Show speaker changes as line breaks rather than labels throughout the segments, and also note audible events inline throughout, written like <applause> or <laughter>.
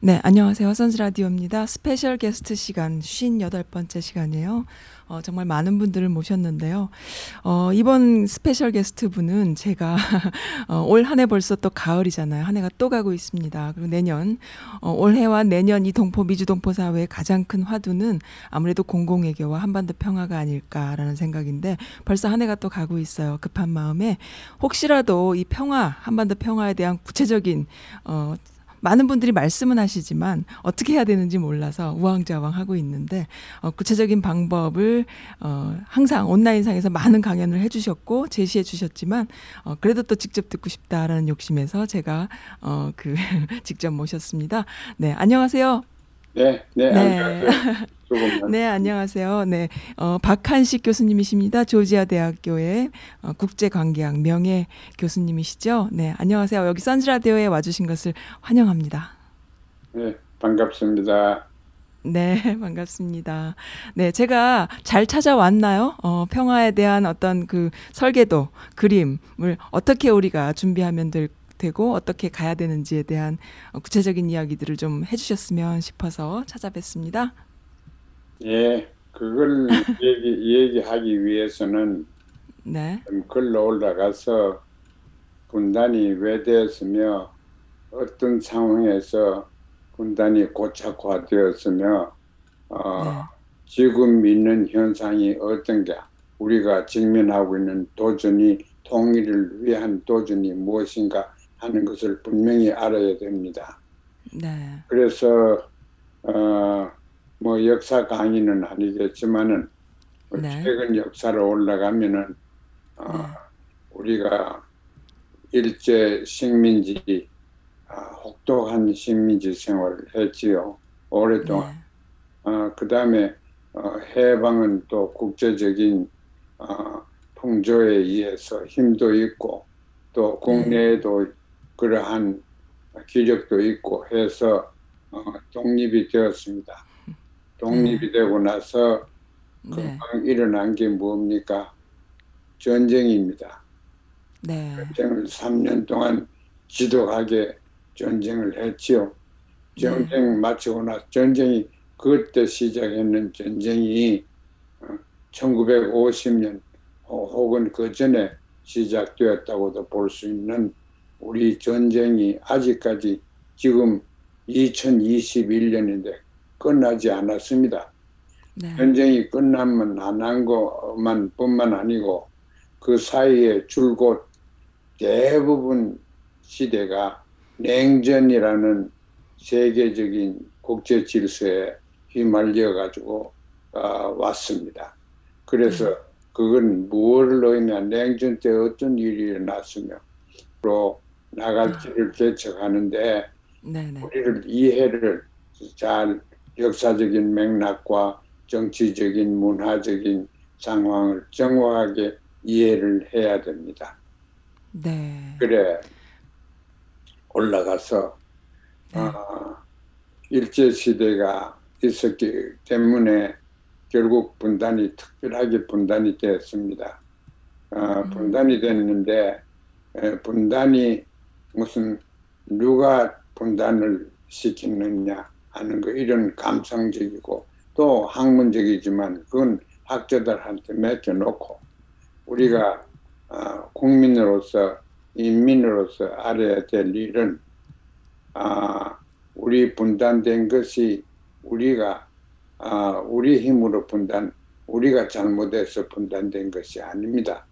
네, 안녕하세요. 선즈 라디오입니다. 스페셜 게스트 시간, 58번째 시간이에요. 어, 정말 많은 분들을 모셨는데요. 어, 이번 스페셜 게스트 분은 제가 <laughs> 어, 올 한 해 벌써 또 가을이잖아요. 한 해가 또 가고 있습니다. 그리고 내년, 어, 올해와 내년 이 동포, 미주 동포 사회의 가장 큰 화두는 아무래도 공공외교와 한반도 평화가 아닐까라는 생각인데 벌써 한 해가 또 가고 있어요. 급한 마음에 혹시라도 이 평화, 한반도 평화에 대한 구체적인, 어, 많은 분들이 말씀은 하시지만 어떻게 해야 되는지 몰라서 우왕좌왕 하고 있는데 어, 구체적인 방법을 어, 항상 온라인상에서 많은 강연을 해주셨고 제시해 주셨지만 어, 그래도 또 직접 듣고 싶다라는 욕심에서 제가 어, 그 <laughs> 직접 모셨습니다. 네, 안녕하세요.
네, 네,
네. 네, 안녕하세요. <laughs> 네, 어, 박한식 교수님이십니다. 조지아 대학교의 어, 국제관계학 명예 교수님이시죠. 네, 안녕하세요. 여기 선즈라디오에 와주신 것을 환영합니다.
네, 반갑습니다.
네, <laughs> 반갑습니다. 네, 제가 잘 찾아왔나요? 어, 평화에 대한 어떤 그 설계도, 그림을 어떻게 우리가 준비하면 될, 되고 어떻게 가야 되는지에 대한 어, 구체적인 이야기들을 좀 해주셨으면 싶어서 찾아뵙습니다.
예, 그걸 <laughs> 얘기, 얘기하기 위해서는
네,
좀 글로 올라가서 분단이 왜 되었으며 어떤 상황에서 분단이 고착화되었으며 어,
네,
지금 있는 현상이 어떤가 우리가 직면하고 있는 도전이 통일을 위한 도전이 무엇인가 하는 것을 분명히 알아야 됩니다.
네,
그래서 어, 뭐 역사 강의는 아니겠지만은
네.
최근 역사로 올라가면은 어,
네.
우리가 일제 식민지 아, 혹독한 식민지 생활을 했지요 오랫동안.
네,
어, 그 다음에 어, 해방은 또 국제적인 어, 풍조에 의해서 힘도 있고 또 국내에도 그러한 기력도 있고 해서 어, 독립이 되었습니다. 독립이 되고 나서
네,
금방 일어난 게 뭡니까? 전쟁입니다.
네,
전쟁을 3년 동안 지독하게 전쟁을 했지요. 전쟁 마치고 나서 전쟁이 그때 시작했는 전쟁이 1950년 혹은 그 전에 시작되었다고도 볼 수 있는 우리 전쟁이 아직까지 지금 2021년인데 끝나지 않았습니다.
네,
전쟁이 끝나면 안 한 것만 뿐만 아니고 그 사이에 줄곧 대부분 시대가 냉전이라는 세계적인 국제 질서에 휘말려 가지고 어, 왔습니다. 그래서 그건 무엇으로 인한 냉전 때 어떤 일이 일어났으며 로 나갈지를 개척하는데
네, 네,
우리를 이해를 잘 역사적인 맥락과 정치적인 문화적인 상황을 정확하게 이해를 해야 됩니다.
네,
그래 올라가서
네.
어, 일제 시대가 있었기 때문에 결국 분단이 특별하게 분단이 되었습니다. 어,
음.
분단이 됐는데 에, 분단이 무슨 누가 분단을 시키느냐 하는 거 이런 감성적이고 또 학문적이지만 그건 학자들한테 맡겨놓고 우리가 어, 국민으로서 인민으로서 알아야 될 일은 아, 우리 분단된 것이 우리가 아, 우리 힘으로 분단, 우리가 잘못해서 분단된 것이 아닙니다.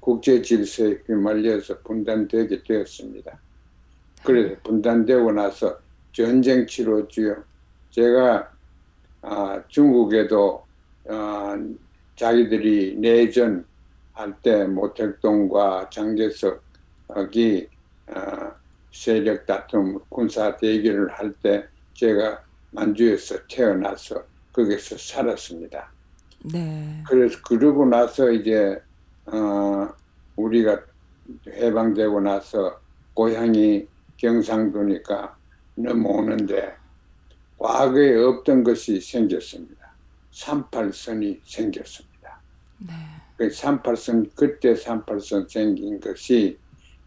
국제 질서에 휘말려서 분단되게 되었습니다. 그래서 분단되고 나서 전쟁 치렀지요. 제가 아, 중국에도 아, 자기들이 내전 할 때 모택동과 장개석이 아, 세력 다툼 군사 대결을 할 때 제가 만주에서 태어나서 거기서 살았습니다.
네,
그래서 그러고 나서 이제 어, 우리가 해방되고 나서 고향이 경상도니까 넘어오는데 과거에 없던 것이 생겼습니다. 38선이 생겼습니다.
네,
그 38선 그때 38선 생긴 것이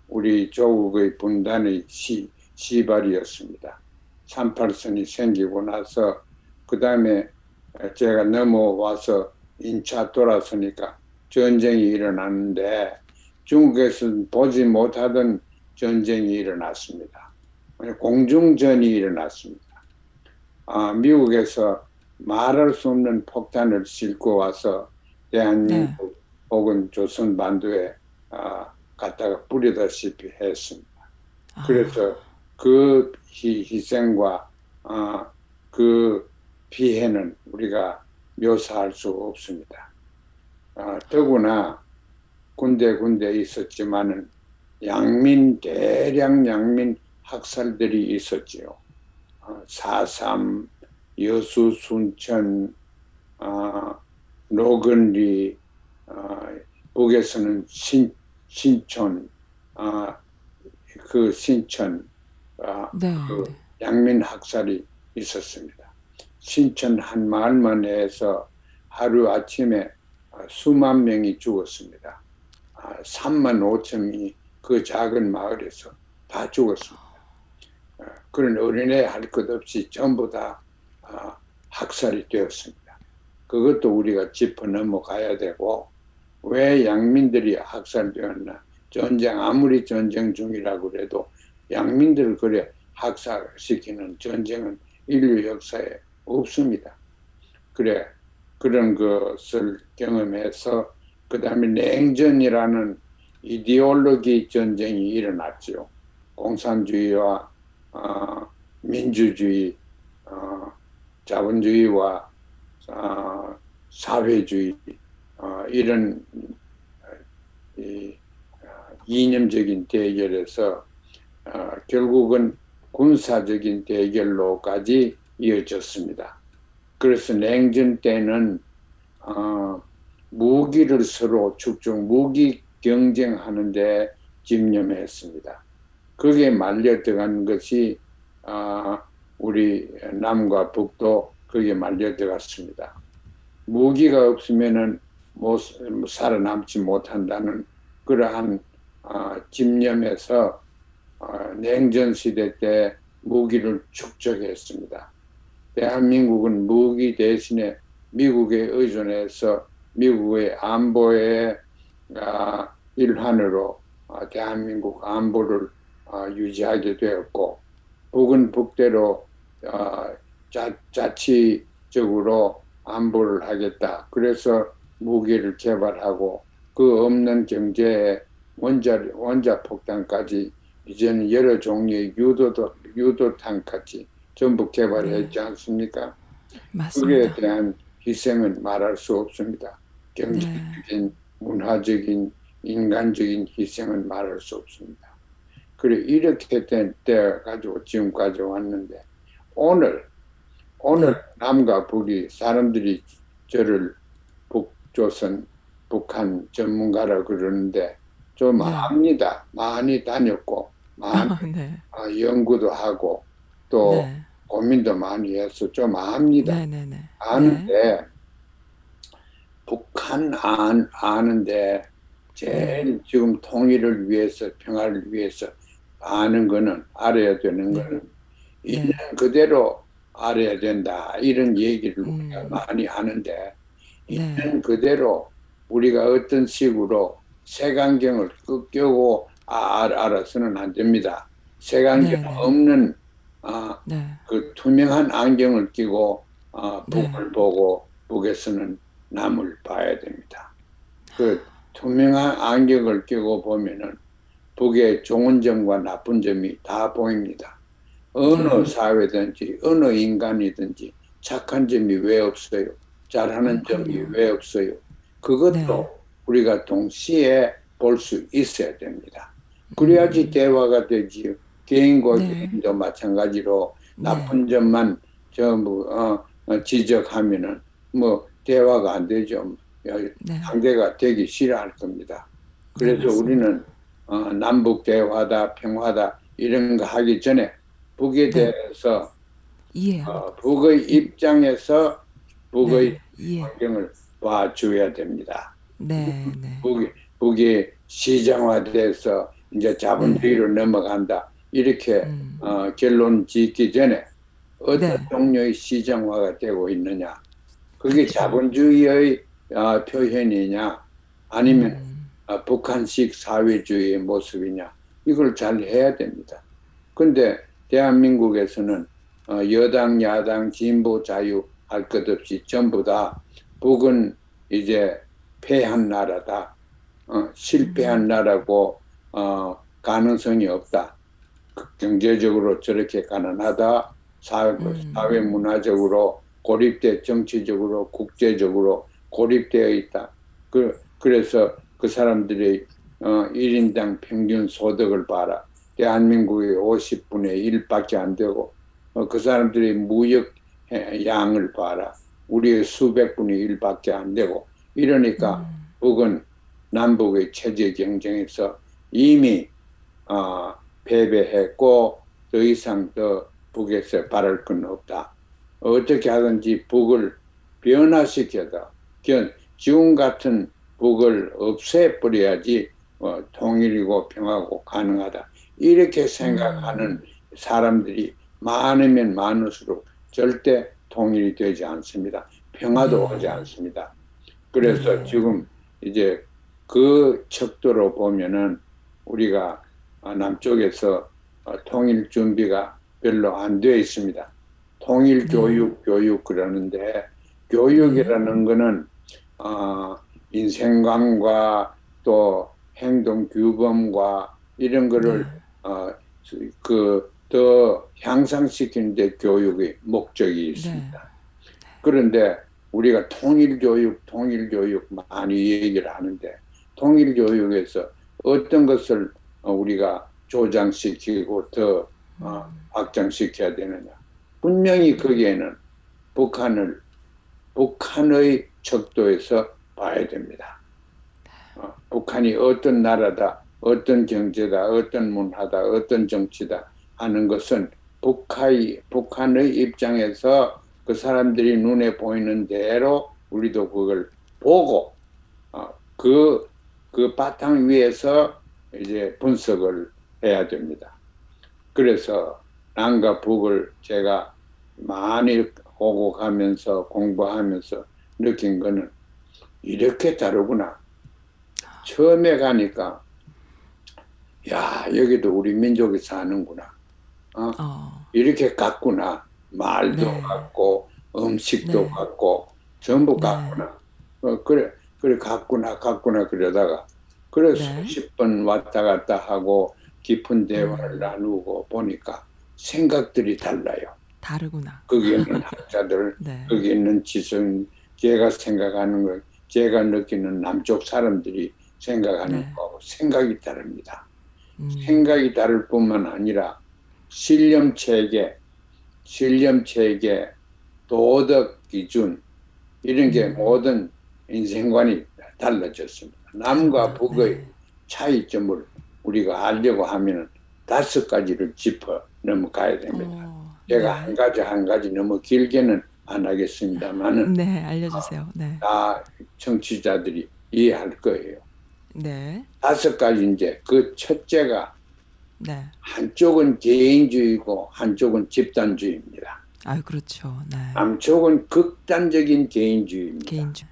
우리 조국의 분단의 시, 시발이었습니다. 38선이 생기고 나서 그 다음에 제가 넘어와서 인차 돌아서니까 전쟁이 일어났는데 중국에서는 보지 못하던 전쟁이 일어났습니다. 공중전이 일어났습니다. 아, 미국에서 말할 수 없는 폭탄을 싣고 와서 대한민국 혹은 조선 반도에 아, 갖다가 뿌리다시피 했습니다.
아,
그래서 그 희, 희생과 아, 그 피해는 우리가 묘사할 수 없습니다. 아, 더구나 군데 군데 있었지만은 양민 대량 양민 학살들이 있었지요. 아, 4.3, 여수, 순천, 아, 노건리, 아, 북에서는 신, 신촌, 아, 그 신천, 아,
네.
그
네.
양민 학살이 있었습니다. 신천 한 마을만 해서 하루 아침에 아, 수만 명이 죽었습니다. 아, 3만 5천 명이 그 작은 마을에서 다 죽었습니다. 아, 그런 어린애 할 것 없이 전부 다 아, 학살이 되었습니다. 그것도 우리가 짚어 넘어가야 되고 왜 양민들이 학살되었나? 전쟁 아무리 전쟁 중이라고 그래도 양민들을 그래 학살시키는 전쟁은 인류 역사에 없습니다. 그래 그런 것을 경험해서 그 다음에 냉전이라는 이데올로기 전쟁이 일어났죠. 공산주의와 어, 민주주의, 어, 자본주의와 어, 사회주의 어, 이런 이, 어, 이념적인 대결에서 어, 결국은 군사적인 대결로까지 이어졌습니다. 그래서 냉전 때는 어, 무기를 서로 축적 무기 경쟁하는 데 집념했습니다. 그게 말려 들어간 것이 어, 우리 남과 북도 그게 말려 들어갔습니다. 무기가 없으면은 못 살아남지 못한다는 그러한 어, 집념에서 어, 냉전 시대 때 무기를 축적했습니다. 대한민국은 무기 대신에 미국에 의존해서 미국의 안보의 아, 일환으로 아, 대한민국 안보를 아, 유지하게 되었고 북은 북대로 아, 자, 자치적으로 안보를 하겠다. 그래서 무기를 개발하고 그 없는 경제에 원자 원자 폭탄까지 이제는 여러 종류의 유도도 유도탄까지 전부 개발했지 않습니까? 그에
맞습니다.
대한 희생은 말할 수 없습니다.
네.
경제적인, 문화적인, 인간적인 희생은 말할 수 없습니다. 그래 이렇게 된 때 가지고 지금까지 왔는데 오늘 오늘 남과 북이 사람들이 저를 북조선 북한 전문가라 그러는데 좀
네.
압니다. 많이 다녔고 많이
아, 네.
아, 연구도 하고 또
네.
고민도 많이 해서 좀 압니다.
네, 네, 네.
아는데 북한 안, 아는데 제일 지금 통일을 위해서 평화를 위해서 아는 거는 알아야 되는
네.
거는 있는 그대로 알아야 된다 이런 얘기를
음.
우리가 많이 하는데
네.
있는 그대로 우리가 어떤 식으로 색안경을 끄고 아, 알- 알아서는 안 됩니다. 색안경
네, 네.
없는 아,
네.
그 투명한 안경을 끼고 어,
네.
북을 보고 북에서는 남을 봐야 됩니다. 그 투명한 안경을 끼고 보면은 북의 좋은 점과 나쁜 점이 다 보입니다. 어느
네.
사회든지 어느 인간이든지 착한 점이 왜 없어요? 잘하는 점이
그렇군요.
왜 없어요? 그것도
네.
우리가 동시에 볼 수 있어야 됩니다. 그래야지 대화가 되지요. 개인과
음. 네.
개인도 마찬가지로
네.
나쁜 점만 전부 어, 어, 지적하면은 뭐 대화가 안 되죠. 야,
네.
상대가 되기 싫어할 겁니다. 그래서
네.
우리는 어, 남북 대화다 평화다 이런 거 하기 전에 북에
네.
대해서
이해합니다.
어, 북의 입장에서 북의
네.
환경을 봐줘야 됩니다.
네, 네.
북이 북이 시장화돼서 이제 자본주의로 넘어간다 이렇게
음.
어, 결론 짓기 전에 어떤
네.
종류의 시장화가 되고 있느냐. 그게 자본주의의 아, 표현이냐 아니면
음,
아, 북한식 사회주의의 모습이냐 이걸 잘 해야 됩니다. 근데 대한민국에서는 어, 여당, 야당, 진보, 자유 할 것 없이 전부 다 북은 이제 패한 나라다, 어, 실패한 나라고 어, 가능성이 없다. 그 경제적으로 저렇게 가난하다, 사회,
음.
사회 문화적으로 고립돼 정치적으로 국제적으로 고립되어 있다. 그 그래서 그 사람들이 어, 1인당 평균 소득을 봐라. 대한민국의 50분의 1밖에 안 되고 어, 그 사람들이 무역 해- 양을 봐라. 우리의 수백 분의 1밖에 안 되고 이러니까
음,
북은 남북의 체제 경쟁에서 이미 어, 패배했고 더 이상 더 북에서 바랄 건 없다. 어떻게 하든지 북을 변화시켜다. 견- 지금 같은 북을 없애버려야지 어, 통일이고 평화고 가능하다. 이렇게 생각하는 사람들이 많으면 많을수록 절대 통일이 되지 않습니다. 평화도
네.
오지 않습니다. 그래서
네.
지금 이제 그 척도로 보면은 우리가 아, 남쪽에서 어, 통일 준비가 별로 안 되어 있습니다. 통일
네.
교육, 교육 그러는데 교육이라는 거는 어, 인생관과 또 행동 규범과 이런 거를 어, 그더 향상시키는 데 교육의 목적이 있습니다. 그런데 우리가 통일 교육, 통일 교육 많이 얘기를 하는데 통일 교육에서 어떤 것을 어, 우리가 조장시키고 더 어, 확장시켜야 되느냐. 분명히 거기에는 북한을 북한의 척도에서 봐야 됩니다. 어, 북한이 어떤 나라다, 어떤 경제다, 어떤 문화다, 어떤 정치다 하는 것은 북한의, 북한의 입장에서 그 사람들이 눈에 보이는 대로 우리도 그걸 보고 어, 그, 그 바탕 위에서 이제 분석을 해야 됩니다. 그래서 남과 북을 제가 많이 오고 가면서 공부하면서 느낀 거는 이렇게 다르구나. 처음에 가니까 야 여기도 우리 민족이 사는구나. 어?
어,
이렇게 같구나. 말도
네.
같고 음식도
네.
같고 전부
네.
같구나. 어, 그래 그래 같구나 같구나 그러다가 그래
네.
수십 번 왔다 갔다 하고 깊은 대화를
음.
나누고 보니까 생각들이 달라요.
다르구나.
거기 있는 <laughs> 학자들,
네.
거기 있는 지성, 제가 생각하는 거, 제가 느끼는 남쪽 사람들이 생각하는
네.
거하고 생각이 다릅니다.
음,
생각이 다를 뿐만 아니라 신념 체계, 신념 체계, 도덕 기준 이런 게
음.
모든 인생관이 달라졌습니다. 남과
네.
북의 차이점을 우리가 알려고 하면 다섯 가지를 짚어 넘어가야 됩니다.
어,
제가
네.
한 가지 한 가지 너무 길게는 안 하겠습니다만은
네, 알려주세요. 네.
다 청취자들이 이해할 거예요.
네.
다섯 가지인데 그 첫째가
네.
한쪽은 개인주의고 한쪽은 집단주의입니다.
아유, 그렇죠. 네.
남쪽은 극단적인 개인주의입니다.
개인주.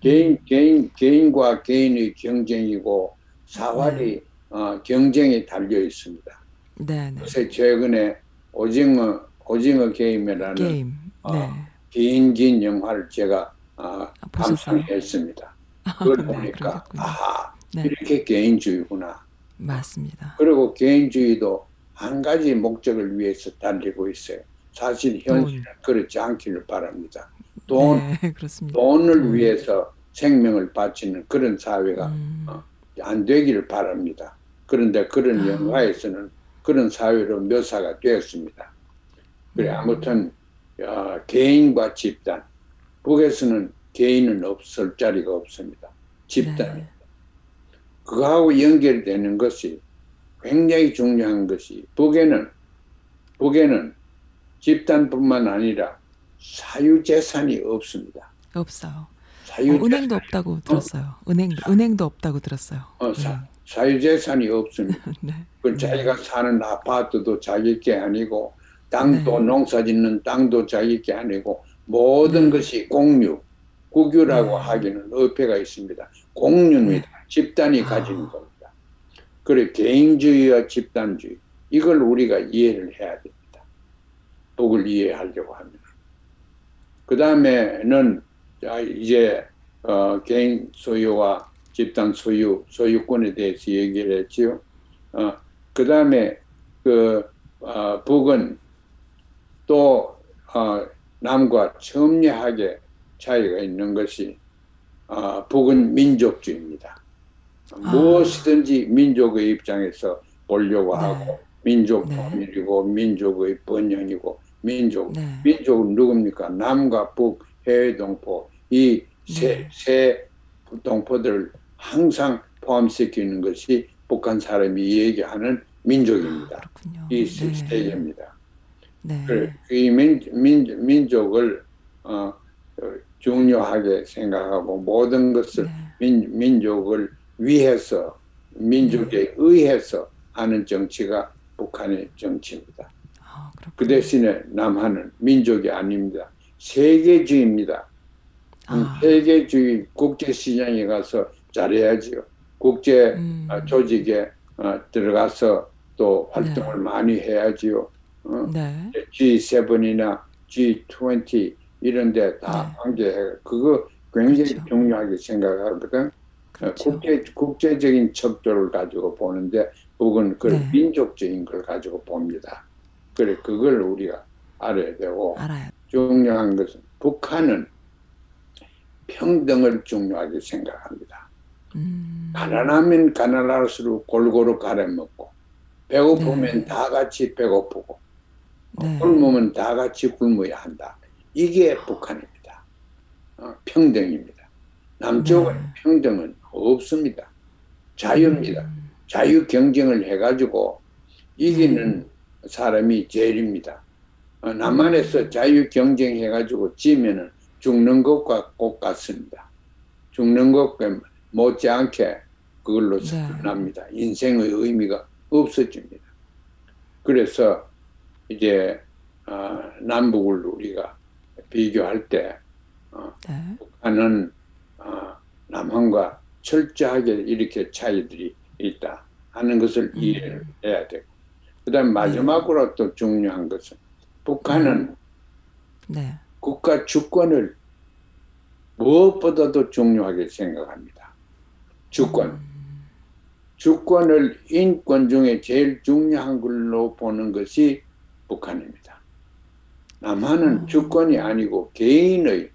개인, 개인, 개인과 개인의 경쟁이고 사활이 어, 경쟁이 달려 있습니다.
네, 네.
그래서 최근에 오징어 오징어 게임이라는
게임.
어,
네.
긴긴 영화를 제가 어,
아, 보셨어요?
감상했습니다. 그걸 <laughs>
네,
보니까
그러셨군요.
아
네.
이렇게 개인주의구나.
맞습니다.
그리고 개인주의도 한 가지 목적을 위해서 달리고 있어요. 사실 현실은 그렇지 않기를 바랍니다. 돈,
네, <laughs> 그렇습니다.
돈을
돈.
위해서 생명을 바치는 그런 사회가
음,
어. 안 되기를 바랍니다. 그런데 그런
아.
영화에서는 그런 사회로 묘사가 되었습니다. 그래
음.
아무튼 어, 개인과 집단 북에서는 개인은 없을 자리가 없습니다. 집단
네.
그거하고 연결되는 것이 굉장히 중요한 것이 북에는 북에는 집단뿐만 아니라 사유재산이 없습니다.
없어요. 어,
사유재산,
은행도 없다고 들었어요. 은행도 은행도 없다고 들었어요.
어, 사, 사유재산이 없습니다. <laughs>
네.
그 자기가 사는 아파트도 자기 게 아니고 땅도
네.
농사 짓는 땅도 자기 게 아니고 모든
네.
것이 공유, 국유라고
네.
하기는 어폐가 있습니다. 공유입니다. 집단이
아.
가지는 겁니다. 그래 개인주의와 집단주의 이걸 우리가 이해를 해야 됩니다. 복을 이해하려고 하면. 그 다음에는 이제 어, 개인 소유와 집단 소유, 소유권에 대해서 얘기를 했지요. 어, 그 다음에 그 어, 북은 또 어, 남과 첨예하게 차이가 있는 것이 어, 북은 민족주의입니다.
아.
무엇이든지 민족의 입장에서 보려고
네.
하고 민족
네.
통일이고 민족의 번영이고 민족
네.
민족은 누굽니까? 남과 북, 해외 동포 이세
네.
세 동포들을 항상 포함시키는 것이 북한 사람이 얘기하는 민족입니다.
그렇군요.
이
네.
세계입니다.
네.
그래, 이 민, 민, 민족을 어, 어, 중요하게 생각하고 모든 것을
네.
민, 민족을 위해서 민족에 의해서 하는 정치가 북한의 정치입니다.
아. 그
대신에 남한은 민족이 아닙니다. 세계주의입니다. 음,
아.
세계주의 국제 시장에 가서 잘해야지요. 국제
음.
어, 조직에 어, 들어가서 또 활동을
네.
많이 해야지요. 어?
네.
G7이나 G20 이런 데다
네.
관계해. 그거 굉장히
그렇죠.
중요하게 생각하거든. 어,
그렇죠.
국제, 국제적인 척도를 가지고 보는데 북은 그
네.
민족적인 걸 가지고 봅니다. 그래, 그걸 우리가 알아야 되고
알아요.
중요한 것은 북한은 평등을 중요하게 생각합니다.
음.
가난하면 가난할수록 골고루 가려먹고 배고프면
네.
다 같이 배고프고
네.
굶으면 다 같이 굶어야 한다. 이게 북한입니다. 어, 평등입니다. 남쪽은
네.
평등은 없습니다. 자유입니다.
음.
자유 경쟁을 해가지고 이기는 사람이 제일입니다. 어, 남한에서 자유 경쟁해가지고 지면은 죽는 것과 똑같습니다. 죽는 것과 못지않게 그걸로
네.
끝납니다. 인생의 의미가 없어집니다. 그래서 이제 어, 남북을 우리가 비교할 때
네.
북한은 어, 남한과 철저하게 이렇게 차이들이 있다 하는 것을
음.
이해를 해야 되고 그다음 마지막으로 또 중요한 것은 북한은
네.
국가 주권을 무엇보다도 중요하게 생각합니다. 주권.
음.
주권을 인권 중에 제일 중요한 걸로 보는 것이 북한입니다. 남한은
음.
주권이 아니고 개인의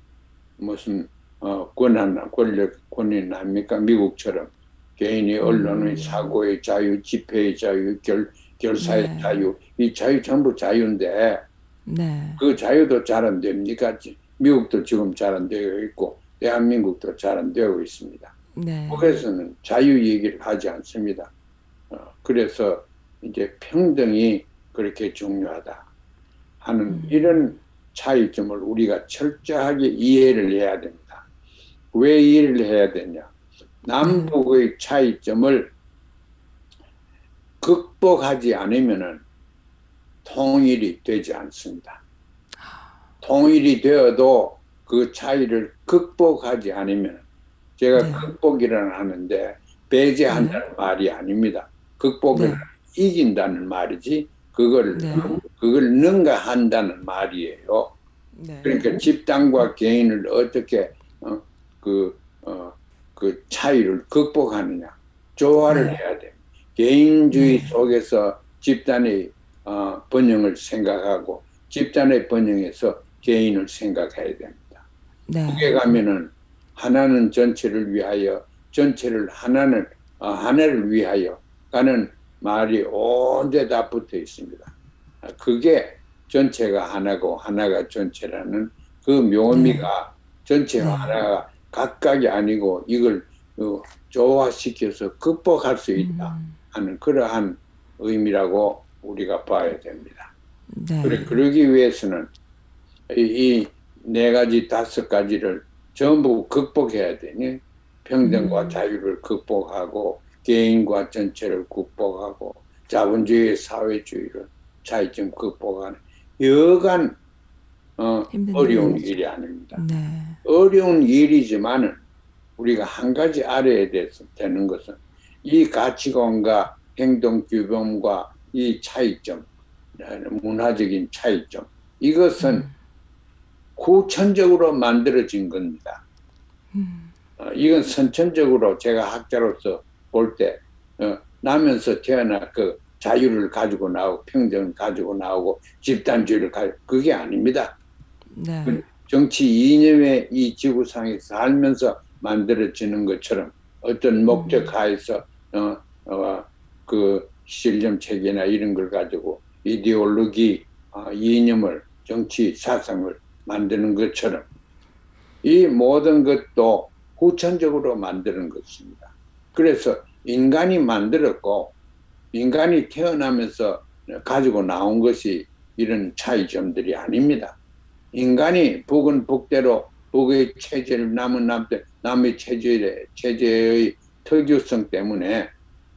무슨 어, 권한, 권력, 권위는 아닙니까? 미국처럼 개인의 언론의
음.
사고의 자유, 집회의 자유, 결, 결사의
네.
자유, 이 자유 전부 자유인데
네.
그 자유도 잘 안 됩니까? 미국도 지금 잘 안 되어 있고 대한민국도 잘 안 되고 있습니다.
네.
북에서는 자유 얘기를 하지 않습니다. 어, 그래서 이제 평등이 그렇게 중요하다 하는
음.
이런 차이점을 우리가 철저하게 이해를 해야 됩니다. 왜 이해를 해야 되냐? 남북의 차이점을 극복하지 않으면은 통일이 되지 않습니다. 통일이 되어도 그 차이를 극복하지 않으면 제가
네.
극복이라는 하는데 배제한다는 말이 아닙니다. 극복을
네.
이긴다는 말이지 그걸
네.
그걸 능가한다는 말이에요.
네.
그러니까 집단과 개인을 어떻게 어, 그, 어, 그 차이를 극복하느냐 조화를
네.
해야 돼. 개인주의
네.
속에서 집단의 어, 번영을 생각하고 집단의 번영에서 개인을 생각해야 됩니다.
네.
북에 가면은 하나는 전체를 위하여 전체를 하나는 어, 하나를 위하여 가는 말이 온데 다 붙어 있습니다. 아, 그게 전체가 하나고 하나가 전체라는 그 묘미가 전체가
네.
하나가 각각이 아니고 이걸 어, 조화시켜서 극복할 수 있다
음.
하는 그러한 의미라고 우리가 봐야 됩니다.
네.
그래, 그러기 위해서는 이 네 가지 다섯 가지를 전부 극복해야 되니 평등과
음.
자유를 극복하고 개인과 전체를 극복하고 자본주의 사회주의를 차이점 극복하는 여간 어, 어려운
일이죠.
일이 아닙니다.
네.
어려운 일이지만은 우리가 한 가지 알아야 돼서 되는 것은 이 가치관과 행동 규범과 이 차이점, 문화적인 차이점, 이것은
음.
후천적으로 만들어진 겁니다.
음.
어, 이건 선천적으로 제가 학자로서 볼때 어, 나면서 태어나 그 자유를 가지고 나오고 평등을 가지고 나오고 집단주의를 가지고 그게 아닙니다.
네.
정치 이념의 이 지구상에 살면서 만들어지는 것처럼 어떤 목적 하에서 어, 어, 그 실점 체계나 이런 걸 가지고 이데올로기 어, 이념을 정치 사상을 만드는 것처럼 이 모든 것도 후천적으로 만드는 것입니다. 그래서 인간이 만들었고 인간이 태어나면서 가지고 나온 것이 이런 차이점들이 아닙니다. 인간이 북은 북대로 북의 체제를 남은 남대 남의 체제의 체제의 특유성 때문에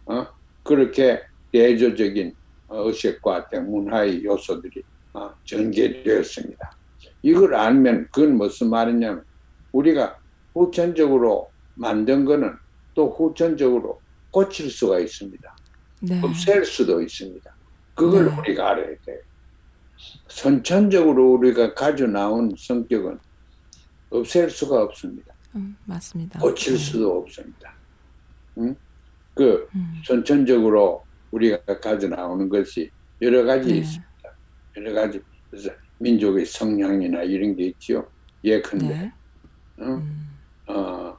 어? 그렇게 대조적인 어, 의식과 문화의 요소들이 어, 전개되었습니다. 이걸 알면 그건 무슨 말이냐면 우리가 후천적으로 만든 거는 또 후천적으로 고칠 수가 있습니다.
네.
없앨 수도 있습니다. 그걸
네.
우리가 알아야 돼요. 선천적으로 우리가 가져 나온 성격은 없앨 수가 없습니다.
음, 맞습니다.
고칠
네.
수도 없습니다. 응? 그
음.
선천적으로 우리가 가져 나오는 것이 여러 가지
네.
있습니다. 여러 가지 그래서 민족의 성향이나 이런 게 있죠. 예컨대
네.
응?
음.
어,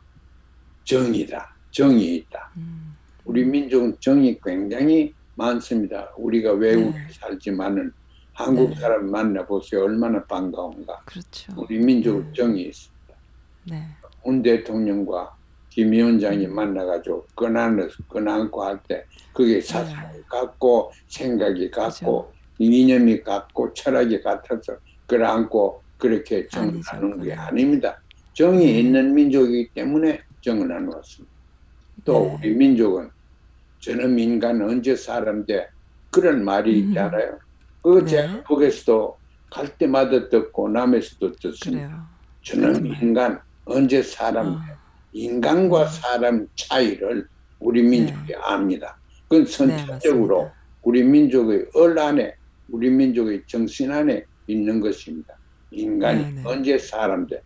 정의다, 정이 있다.
음.
우리 민족은 정이 굉장히 많습니다. 우리가 외국에
네.
살지만은 한국
네.
사람 만나보세요. 얼마나 반가운가.
그렇죠.
우리 민족은
네.
정이 있습니다.
네.
문 대통령과 김 위원장이 만나가지고 끈안을 끈안고 할 때 그게 사상이 같고 생각이 같고 이념이 같고 철학이 같아서 끌어안고 그렇게 정을
아니죠.
나누는 게. 아닙니다. 정이
네.
있는 민족이기 때문에 정을 나누었습니다. 또
네.
우리 민족은 저는 인간 언제 사람 돼 그런 말이
음.
있잖아요. 그거
네.
제가 북에서도 갈 때마다 듣고 남에서도 듣습니다. 저는
정말.
인간 언제 사람
어.
인간과
음.
사람 차이를 우리 민족이 압니다. 그건
네,
선천적으로
맞습니다.
우리 민족의 얼 안에 우리 민족의 정신 안에 있는 것입니다. 인간이
네, 네.
언제 사람 돼.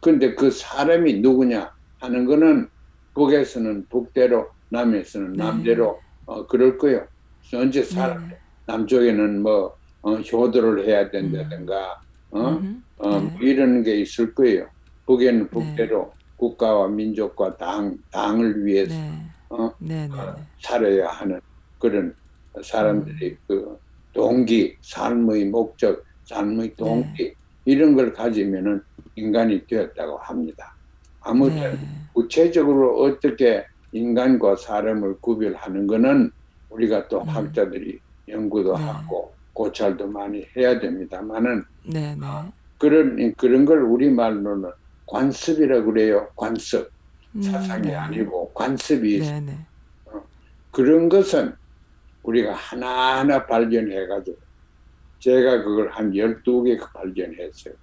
근데 그 사람이 누구냐 하는 거는 북에서는 북대로 남에서는
네.
남대로 어, 그럴 거예요. 언제 사람
네.
돼. 남쪽에는 뭐 어, 효도를 해야 된다든가 어?
음.
어,
네.
뭐 이런 게 있을 거예요. 북에는 북대로 국가와 민족과 당, 당을 위해서
네.
어. 살아야 하는 그런 사람들이
음.
그 동기, 삶의 목적, 삶의 동기
네.
이런 걸 가지면은 인간이 되었다고 합니다. 아무튼
네.
구체적으로 어떻게 인간과 사람을 구별하는 것은 우리가 또
음.
학자들이 연구도
네.
하고 고찰도 많이 해야 됩니다만은
네, 네.
그런 그런 걸 우리 말로는 관습이라 그래요. 관습
음,
사상이
네.
아니고 관습이.
네, 네.
그런 것은 우리가 하나하나 발견해가지고 제가 그걸 한 12개 발견했어요.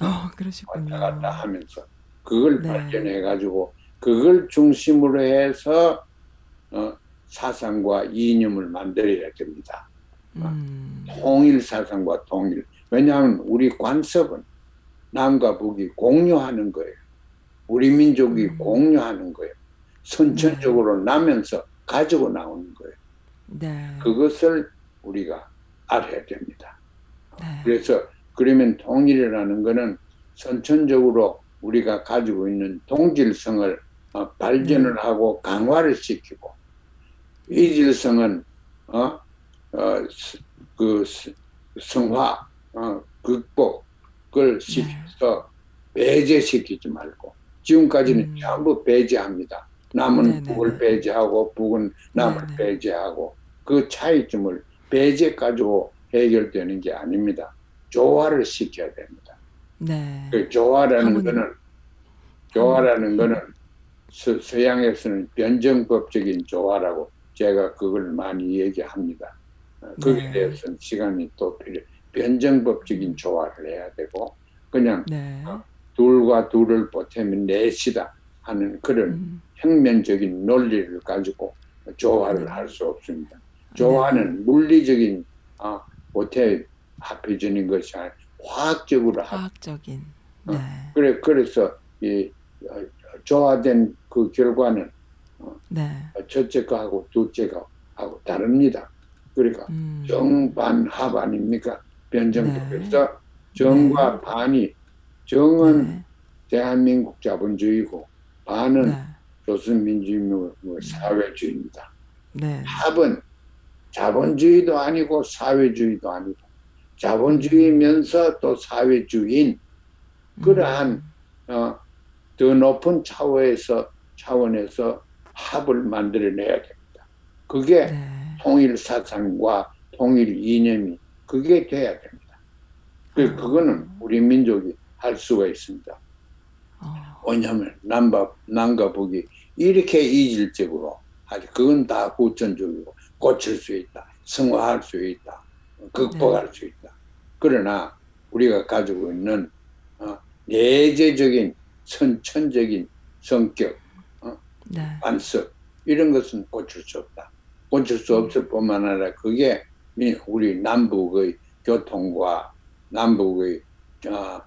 어, 그러시군요.
왔다 갔다 하면서 그걸
네.
발견해가지고 그걸 중심으로 해서 어, 사상과 이념을 만들어야 됩니다.
음.
통일 사상과 통일. 왜냐하면 우리 관습은 남과 북이 공유하는 거예요. 우리 민족이
음.
공유하는 거예요. 선천적으로 나면서 가지고 나오는 거예요.
네.
그것을 우리가 알아야 됩니다.
네.
그래서 그러면 통일이라는 것은 선천적으로 우리가 가지고 있는 동질성을 어, 발전을
네.
하고 강화를 시키고 이질성은 어, 어, 스- 그 스- 성화 어, 극복을 시켜서 배제시키지 말고 지금까지는
음.
전부 배제합니다. 남은
네네네.
북을 배제하고 북은 남을. 배제하고 그 차이점을 배제 가지고 해결되는 게 아닙니다. 조화를 시켜야 됩니다.
네.
그 조화라는
하모니.
거는 조화라는 거는 서, 서양에서는 변정법적인 조화라고 제가 그걸 많이 얘기합니다. 어, 거기에
네.
대해서는 시간이 또 필요, 변정법적인 조화를 해야 되고 그냥
네.
둘과 둘을 보태면 넷이다 하는 그런
음,
평면적인 논리를 가지고 조화를
네.
할수 없습니다. 조화는 물리적인 아, 보태 합해지는 것이 아니라 화학적으로 합.
화학적인.
어.
네.
그래 그래서 이 어, 조화된 그 결과는
네.
첫째 거하고 둘째 거하고 다릅니다. 그러니까
음,
정반합 아닙니까? 변정법에서
네.
정과 반이 정은
네.
대한민국 자본주의고 반은
네.
조선민주주의 사회주의입니다.
네.
합은 자본주의도 아니고 사회주의도 아니고 자본주의면서 또 사회주의인 그러한 어, 더 높은 차원에서 차원에서 합을 만들어내야 됩니다. 그게
네.
통일 사상과 통일 이념이 그게 돼야 됩니다. 그 그거는 우리 민족이 할 수가 있습니다.
어,
왜냐하면 남과 남과 북이 이렇게 이질적으로 아주 그건 다 후천적이고 고칠 수 있다, 승화할 수 있다, 극복할 수 있다. 그러나 우리가 가지고 있는 어, 내재적인 선천적인 성격,
네.
관습 이런 것은 고칠 수 없다. 고칠 수 없을 뿐만 아니라 그게 미- 우리 남북의 교통과 남북의 어,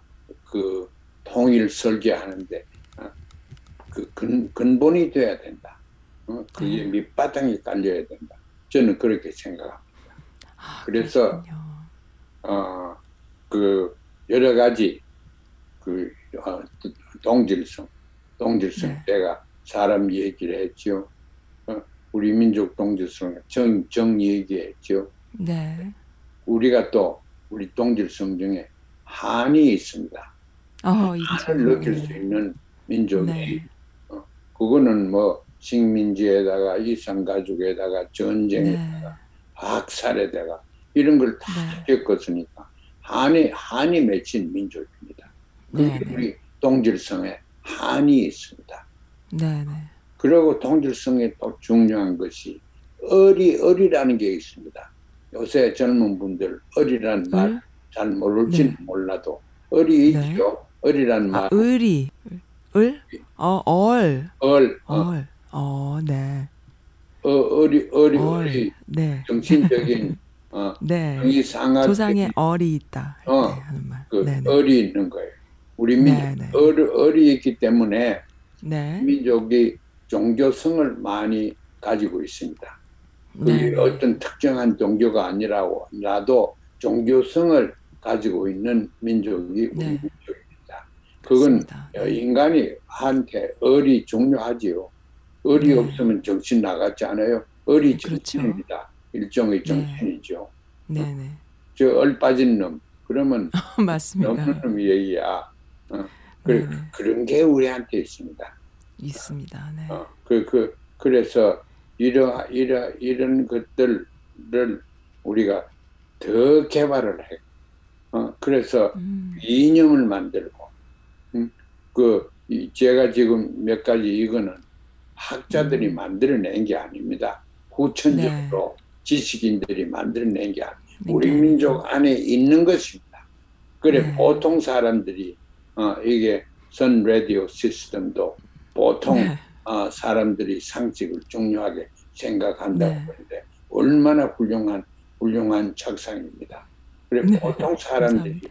그 통일 설계하는데 어, 그 근, 근본이 돼야 된다. 어, 그게
네.
밑바탕이 깔려야 된다. 저는 그렇게 생각합니다.
아,
그래서. 어, 그 여러 가지 그 어, 동질성, 동질성
네.
제가 사람 얘기를 했죠. 어, 우리 민족 동질성 정, 정 얘기했죠.
네.
우리가 또 우리 동질성 중에 한이 있습니다.
어,
한을. 느낄
네.
수 있는 민족이
네.
어, 그거는 뭐 식민지에다가 이산가족에다가 전쟁에다가
네.
학살에다가 이런 걸다
네.
겪었으니까 한이 한이 맺힌 민족입니다.
네. 네.
우리 동질성에 한이 있습니다.
네. 네.
그리고 동질성에 또 중요한 것이 어리 어리라는 게 있습니다. 요새 젊은 분들 어리란 말
을?
잘 모를지는
네.
몰라도 어리
네.
있죠. 어리란 말
아, 의리. 을? 어, 얼.
얼 어,
얼. 어, 네.
어, 어리 어리
얼.
어리
네.
정신적인 어, <laughs>
네.
정이 상하
조상의 얼이 있다. 할
어,
때 하는 말.
그
네. 네.
얼이 있는 거예요. 우리
네,
민족
네.
얼 얼이 있기 때문에
네.
민족이 종교성을 많이 가지고 있습니다. 그게
네.
어떤 특정한 종교가 아니라고 나도 종교성을 가지고 있는 민족이 우리
네.
민족입니다. 그건
그렇습니다.
어, 인간이 한테 얼이 중요하지요. 얼이
네.
없으면 정신 나갔지 않아요? 얼이
그렇죠.
정신입니다. 일종의
네.
정신이죠.
네, 네.
저얼 빠진 놈 그러면 <laughs>
맞습니다.
넘는 놈 얘기야. 어,
네, 네.
그런 게 우리한테 있습니다.
있습니다. 네.
어, 그, 그, 그래서 이러, 이러, 이런 것들을 우리가 더 개발을 해. 어, 그래서
음.
이념을 만들고, 음, 그, 이, 제가 지금 몇 가지 이거는 학자들이
음.
만들어낸 게 아닙니다. 후천적으로 지식인들이 만들어낸 게 아닙니다. 우리
네.
민족 안에 있는 것입니다. 그래
네.
보통 사람들이 어, 이게 선 라디오 시스템도 보통
네.
어, 사람들이 상식을 중요하게 생각한다고
네.
하는데 얼마나 훌륭한 훌륭한 착상입니다. 그래
네.
보통 사람들이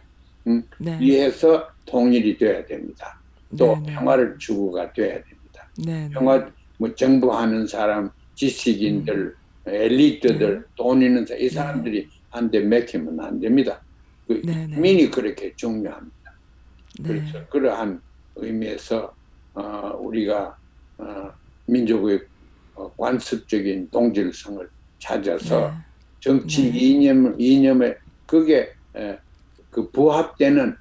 네.
이해서 통일이 돼야 됩니다. 또
네, 네.
평화를 추구가 돼야 됩니다.
네, 네.
평화 뭐 정부하는 사람, 지식인들, 엘리트들,
음. 네.
돈 있는 사람, 이 사람들이 한테 맥히면 안 됩니다. 그
네, 네.
민이 그렇게 중요합니다.
네.
그래서 그러한 의미에서 어, 우리가 어, 민족의 어, 관습적인 동질성을 찾아서
네.
정치
네.
이념 이념에 그게 에, 그 부합되는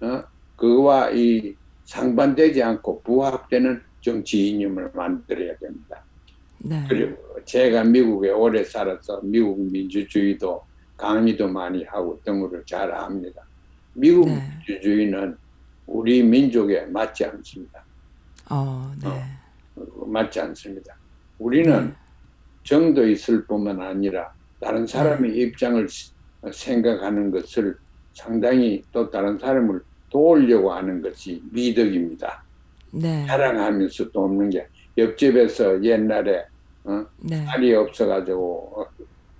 어, 그와 이 상반되지 않고 부합되는 정치 이념을 만들어야 됩니다.
네.
그리고 제가 미국에 오래 살아서 미국 민주주의도 강의도 많이 하고 등으로 잘 압니다. 미국
네.
민주주의는 우리 민족에 맞지 않습니다.
어, 네.
어. 맞지 않습니다. 우리는
네.
정도 있을 뿐만 아니라 다른 사람의 입장을 생각하는 것을 상당히 또 다른 사람을 도우려고 하는 것이 미덕입니다.
네.
자랑하면서 돕는 게 옆집에서 옛날에 어,
네.
딸이 없어가지고 어,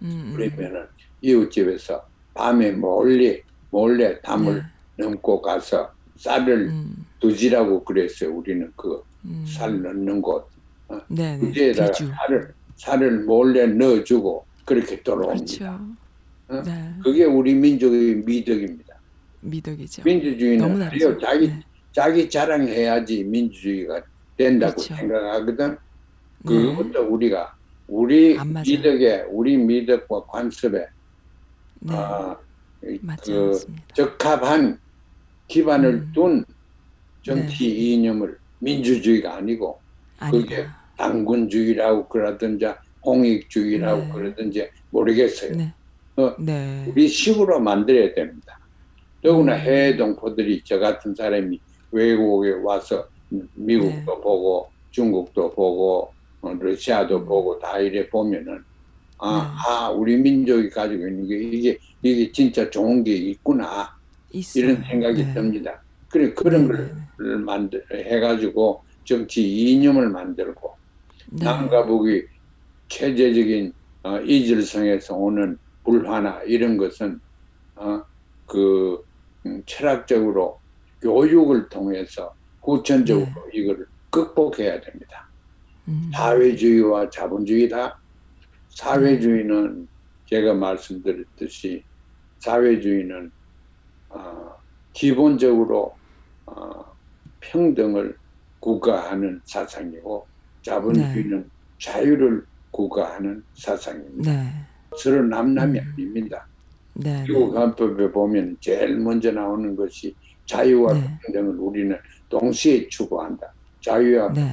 음, 음.
그러면은 이웃집에서 밤에 몰래 몰래 담을 넘고 가서 쌀을
음,
두지라고 그랬어요. 우리는 그
음.
쌀 넣는 곳
네, 네.
두지에다가
뒤주.
쌀을 쌀을 몰래 넣어주고 그렇게 돌아옵니다.
그렇죠.
어?
네.
그게 우리 민족의 미덕입니다.
미덕이죠.
민주주의는
너무나
하려
알죠.
자기
네.
자기 자랑해야지 민주주의가 된다고
그렇죠.
생각하거든.
네.
그것도 우리가 우리. 미덕에 우리 미덕과 관습에
네.
아, 그. 적합한 기반을
음.
둔 정치 이념을 민주주의가 아니고 그게
아니다.
당군주의라고 그러든지 홍익주의라고
네.
그러든지 모르겠어요.
네.
어,
네.
우리 식으로 만들어야 됩니다. 더구나
음.
해외 동포들이 저 같은 사람이 외국에 와서 미국도
네.
보고 중국도 보고 어, 러시아도
음.
보고 다 이래 보면은 아,
네.
아 우리 민족이 가지고 있는 게 이게 이게 진짜 좋은 게 있구나
있어요.
이런 생각이
네.
듭니다. 그래 그런
네,
걸
네,
만들 해가지고 정치 이념을 만들고
네.
남과 북이 체제적인 어, 이질성에서 오는 불화나 이런 것은 어, 그 음, 철학적으로 교육을 통해서 후천적으로 이걸 극복해야 됩니다.
음.
사회주의와 자본주의다. 사회주의는 제가 말씀드렸듯이 사회주의는 어, 기본적으로 어, 평등을 구가하는 사상이고 자본주의는 자유를 구가하는 사상입니다.
네.
서로 남남이
음.
아닙니다.
네.
미국 헌법에 보면 제일 먼저 나오는 것이 자유와
네.
평등을 우리는 동시에 추구한다. 자유와
네.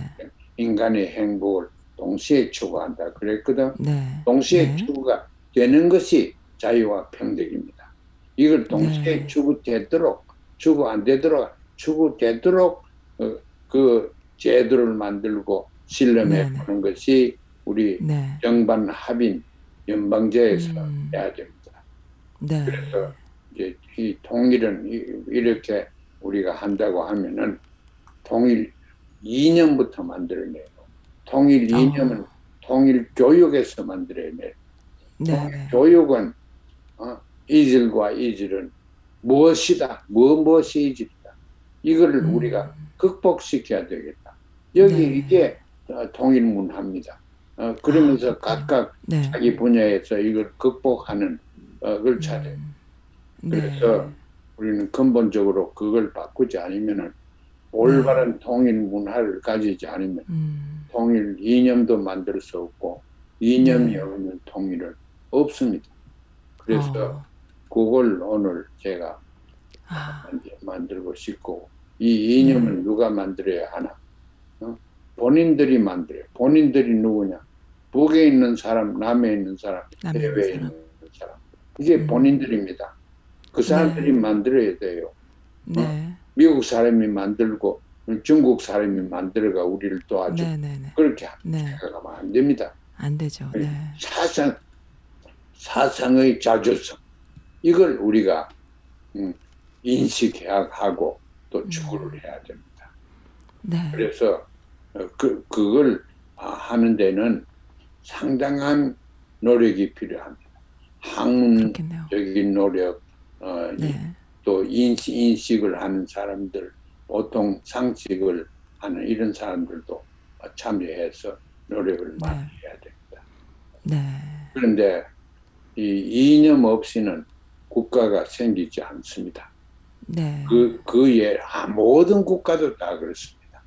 인간의 행복을 동시에 추구한다. 그랬거든.
네.
동시에
네.
추구가 되는 것이 자유와 평등입니다. 이걸 동시에
네.
추구되도록 추구 안 되도록 추구되도록 어, 그 제도를 만들고 실험해
네, 네.
보는 것이 우리
네.
정반 합인 연방제에서
음.
해야 됩니다.
네.
그래서 이제 이 통일은 이- 이렇게 우리가 한다고 하면은 통일 이념부터 만들어내고 통일
어.
이념은 통일 교육에서 만들어내고
네. 네.
교육은 어, 이질과 이질은 무엇이다 뭐 무엇이 이질이다 이거를
음.
우리가 극복시켜야 되겠다 여기
네.
이게 어, 통일 문화입니다 어, 그러면서
아.
각각
네.
자기 분야에서 이걸 극복하는 어, 걸 찾아요.
음. 네.
그래서 우리는 근본적으로 그걸 바꾸지 않으면은 올바른 통일 문화를 가지지 않으면
음.
통일 이념도 만들 수 없고 이념이
네.
없는 통일은 없습니다. 그래서
어.
그걸 오늘 제가
아.
만들고 싶고 이 이념을
네.
누가 만들어야 하나? 어? 본인들이 만들어요. 본인들이 누구냐? 북에 있는 사람, 남에 있는 사람, 해외에. 있는 사람. 이게
음.
본인들입니다. 그 사람들이
네.
만들어야 돼요.
네.
미국 사람이 만들고 중국 사람이 만들어가 우리를 도와줘.
네. 네. 네.
그렇게
네.
생각하면 안 됩니다.
안 되죠. 네.
사상, 사상의 자주성. 이걸 우리가 음, 인식해야 하고 또 추구를 해야 됩니다.
네.
그래서 어, 그, 그걸 아, 하는 데는 상당한 노력이 필요합니다. 학문적인. 노력, 어,
네.
또 인식, 인식을 하는 사람들, 보통 상식을 하는 이런 사람들도 참여해서 노력을 많이
네.
해야 됩니다.
네.
그런데 이 이념 없이는 국가가 생기지 않습니다.
네.
그, 그 예, 아, 모든 국가도 다 그렇습니다.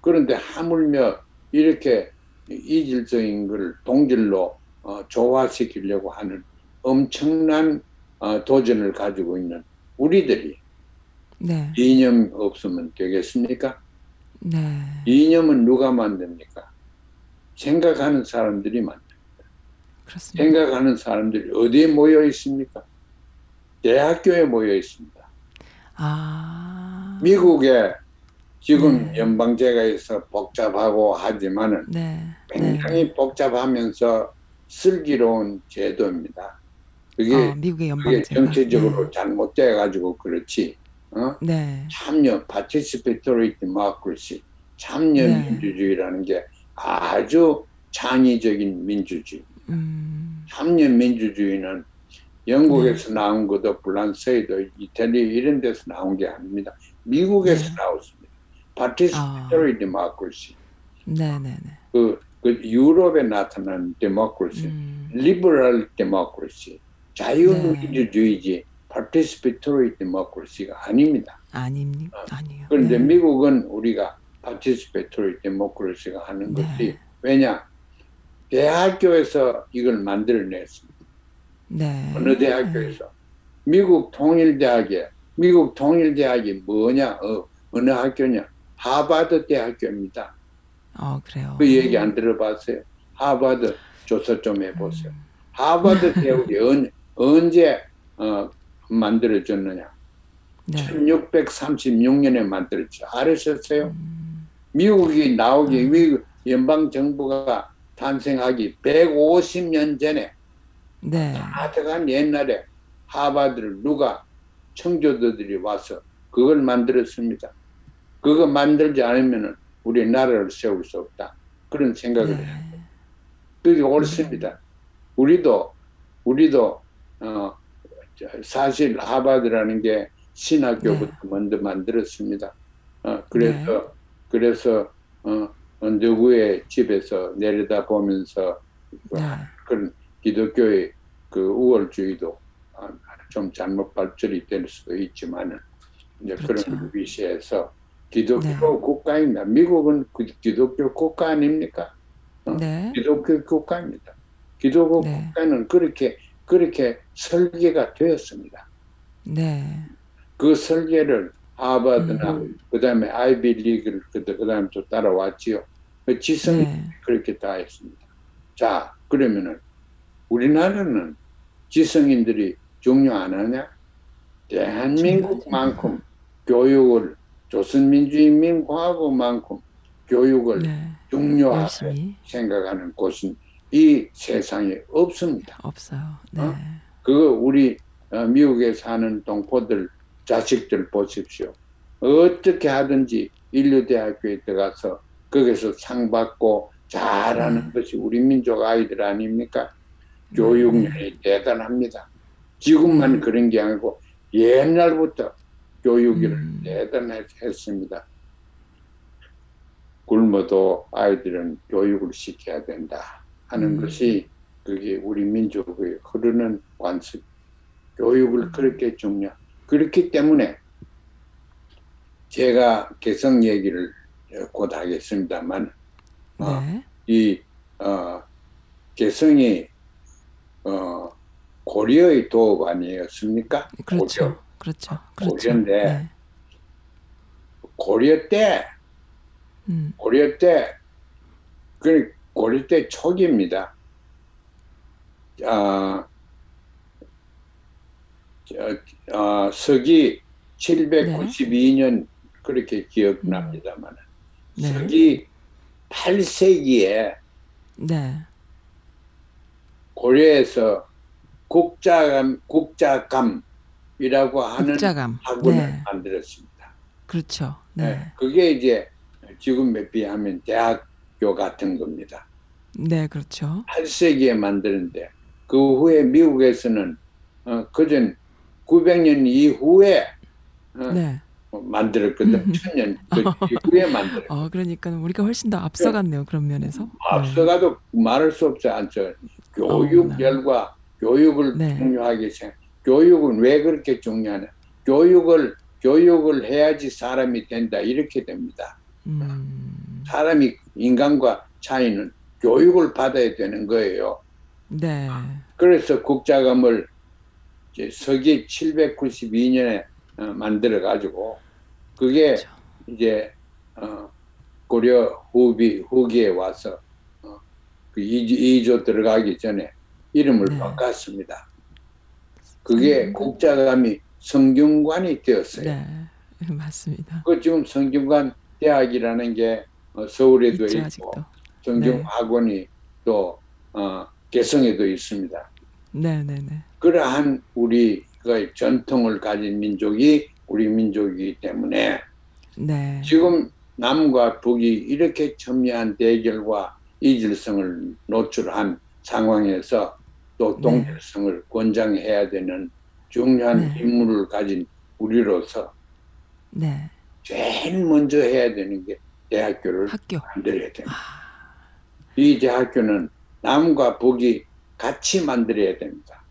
그런데 하물며 이렇게 이질적인 걸 동질로 어, 조화시키려고 하는 엄청난 어, 도전을 가지고 있는 우리들이
네.
이념 없으면 되겠습니까?
네.
이념은 누가 만듭니까? 생각하는 사람들이 만
그렇습니다.
생각하는 사람들이 어디에 모여 있습니까? 대학교에 모여 있습니다.
아.
미국에 지금
네.
연방제가 있어 복잡하고 하지만은
네. 네.
굉장히 복잡하면서 슬기로운 제도입니다. 그게
어, 미국의
그게
연방제가.
정치적으로 잘못돼 가지고 그렇지. 어?
네. 네.
참여 participatory democracy 참여
네.
민주주의라는 게 아주 창의적인 민주주의.
음.
참여 민주주의는 영국에서 나온 것도 프랑스에도 이태리 이런 데서 나온 게 아닙니다. 미국에서
네.
나왔습니다. participatory democracy.
네, 네, 네.
그, 그 유럽에 나타난 democracy,
음.
liberal democracy, 자유민주주의지 participatory democracy가 아닙니다.
아닙니까? 아니요.
그런데
네.
미국은 우리가 participatory democracy가 하는
네.
것이 왜냐? 대학교에서 이걸 만들어냈습니다.
네.
어느 대학교에서 미국 통일대학에 미국 통일대학이 뭐냐? 어, 어느 학교냐? 하버드 대학교입니다.
어, 그래요.
그 얘기 안 들어봤어요? 하버드 조사 좀 해보세요.
음.
하버드 대학이 언, 언제 어, 만들어졌느냐?
네.
1636년에 만들었죠. 알으셨어요?
음.
미국이 나오기,
음.
미국 연방 정부가 탄생하기 150년 전에
네.
하여간 옛날에 하버드를 누가 청교도들이 와서 그걸 만들었습니다. 그거 만들지 않으면 우리 나라를 세울 수 없다. 그런 생각을 해요.
네.
그게 옳습니다. 우리도 우리도 어, 저, 사실 하버드라는 게 신학교부터 먼저 만들었습니다. 어, 그래서 그래서 어, 어, 누구의 집에서 내려다 보면서
네.
그런 기독교의 그 우월주의도 어, 좀 잘못 발전이 될 수도 있지만은 이제 그
그렇죠.
런 위시에서 기독교
네.
국가입니다. 미국은 그 기독교 국가 아닙니까? 어?
네.
기독교 국가입니다. 기독교
네.
국가는 그렇게 그렇게 설계가 되었습니다.
네.
그 설계를 하버드나
음.
그다음에 아이비 리그를 그다- 그다음에 또 따라왔지요. 그 지성이
네.
그렇게 다 했습니다. 자, 그러면은 우리나라는 지성인들이 중요 안 하냐? 대한민국만큼 교육을 조선민주인민공화국만큼 교육을
네.
중요하게
열심히
생각하는 곳은 이 세상에 없습니다.
없어요. 네.
어? 그거 우리 어, 미국에 사는 동포들 자식들 보십시오. 어떻게 하든지 인류대학교에 들어가서 거기서 상 받고 잘하는
음.
것이 우리 민족 아이들 아닙니까?
네.
교육열이 대단합니다. 지금만
음.
그런 게 아니고 옛날부터 교육을
음.
대단했습니다. 굶어도 아이들은 교육을 시켜야 된다 하는
음.
것이 그게 우리 민족의 흐르는 관습. 교육을
음.
그렇게 중요. 그렇기 때문에 제가 개성 얘기를 곧 하겠습니다만 어,
네.
이 어, 개성이 어, 고려의 도읍 아니었습니까?
그렇죠.
고려.
그렇죠. 그렇죠.
고려인데
네.
고려 때
음.
고려 때, 그 고려 때 초기입니다. 아, 저, 아, 서기 792년 그렇게 기억납니다만,
네.
서기 8세기에
네.
고려에서 국자감, 국자감이라고 하는
국자감.
학원을
네.
만들었습니다.
그렇죠.
네.
네.
그게 이제 지금에 비하면 대학 교 같은 겁니다.
네, 그렇죠.
8세기에 만드는데 그 후에 미국에서는 어, 그전 900년 이후에 어,
네.
만들었거든. 천년 그 이후에 만들었. <laughs>
어, 그러니까 우리가 훨씬 더 앞서갔네요. 그런 면에서. 네.
앞서가도 말할 수 없지 않죠. 교육열과 교육을
네.
중요하게 생각. 교육은 왜 그렇게 중요하냐? 교육을 교육을 해야지 사람이 된다 이렇게 됩니다.
음.
사람이 인간과 차이는 교육을 받아야 되는 거예요.
네.
그래서 국자금을 이제 서기 792년에 만들어 가지고 그게
그렇죠.
이제 어, 고려 후비 후기에 와서 어, 그 이조, 이조 들어가기 전에 이름을
네.
바꿨습니다. 그게
성균관?
국자감이 성균관이 되었어요.
네. <laughs> 맞습니다.
그 지금 성균관 대학이라는 게 어, 서울에도
있죠,
있고
아직도.
성균
네.
학원이 또 어, 개성에도 있습니다.
네, 네, 네.
그러한 우리가 전통을 가진 민족이 우리 민족이기 때문에
네.
지금 남과 북이 이렇게 첨예한 대결과 이질성을 노출한 상황에서 또
네.
동질성을 권장해야 되는 중요한
네.
임무를 가진 우리로서
네.
제일 먼저 해야 되는 게 대학교를
학교.
만들어야 됩니다.
아,
이 대학교는 남과 북이 같이 만들어야 됩니다.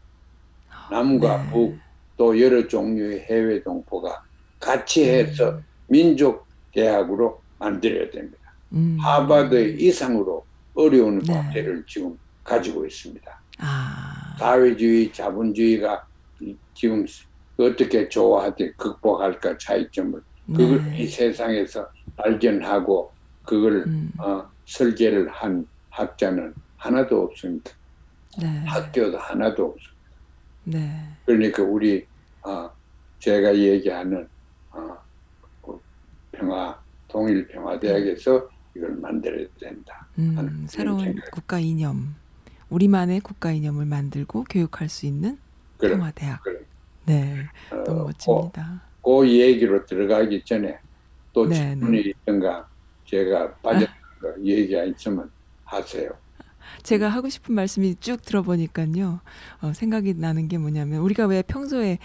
남과
네.
북, 또 여러 종류의 해외 동포가 같이 해서
음.
민족 대학으로 만들어야 됩니다.
음.
하버드 이상으로 어려운
네.
과제를 지금 가지고 있습니다.
아.
사회주의, 자본주의가 이- 지금 어떻게 조화하되 극복할까 차이점을 그걸 이
네.
세상에서 발견하고 그걸
음.
어, 설계를 한 학자는 하나도 없습니다.
네.
학교도 하나도 없습니다.
네.
그러니까 우리 어, 제가 얘기하는 어, 그 평화 통일 평화 대학에서 이걸 만들어야 된다.
음, 새로운
생각.
국가 이념, 우리만의 국가 이념을 만들고 교육할 수 있는
그런
평화 대학.
그런
네,
어,
너무 멋집니다.
그, 그 얘기로 들어가기 전에 또
네,
질문이 있던가 제가 빠졌던 거 얘기가 있으면 하세요.
제가 하고 싶은 말씀이 쭉 들어보니까요, 어, 생각이 나는 게 뭐냐면, 우리가 왜 평소에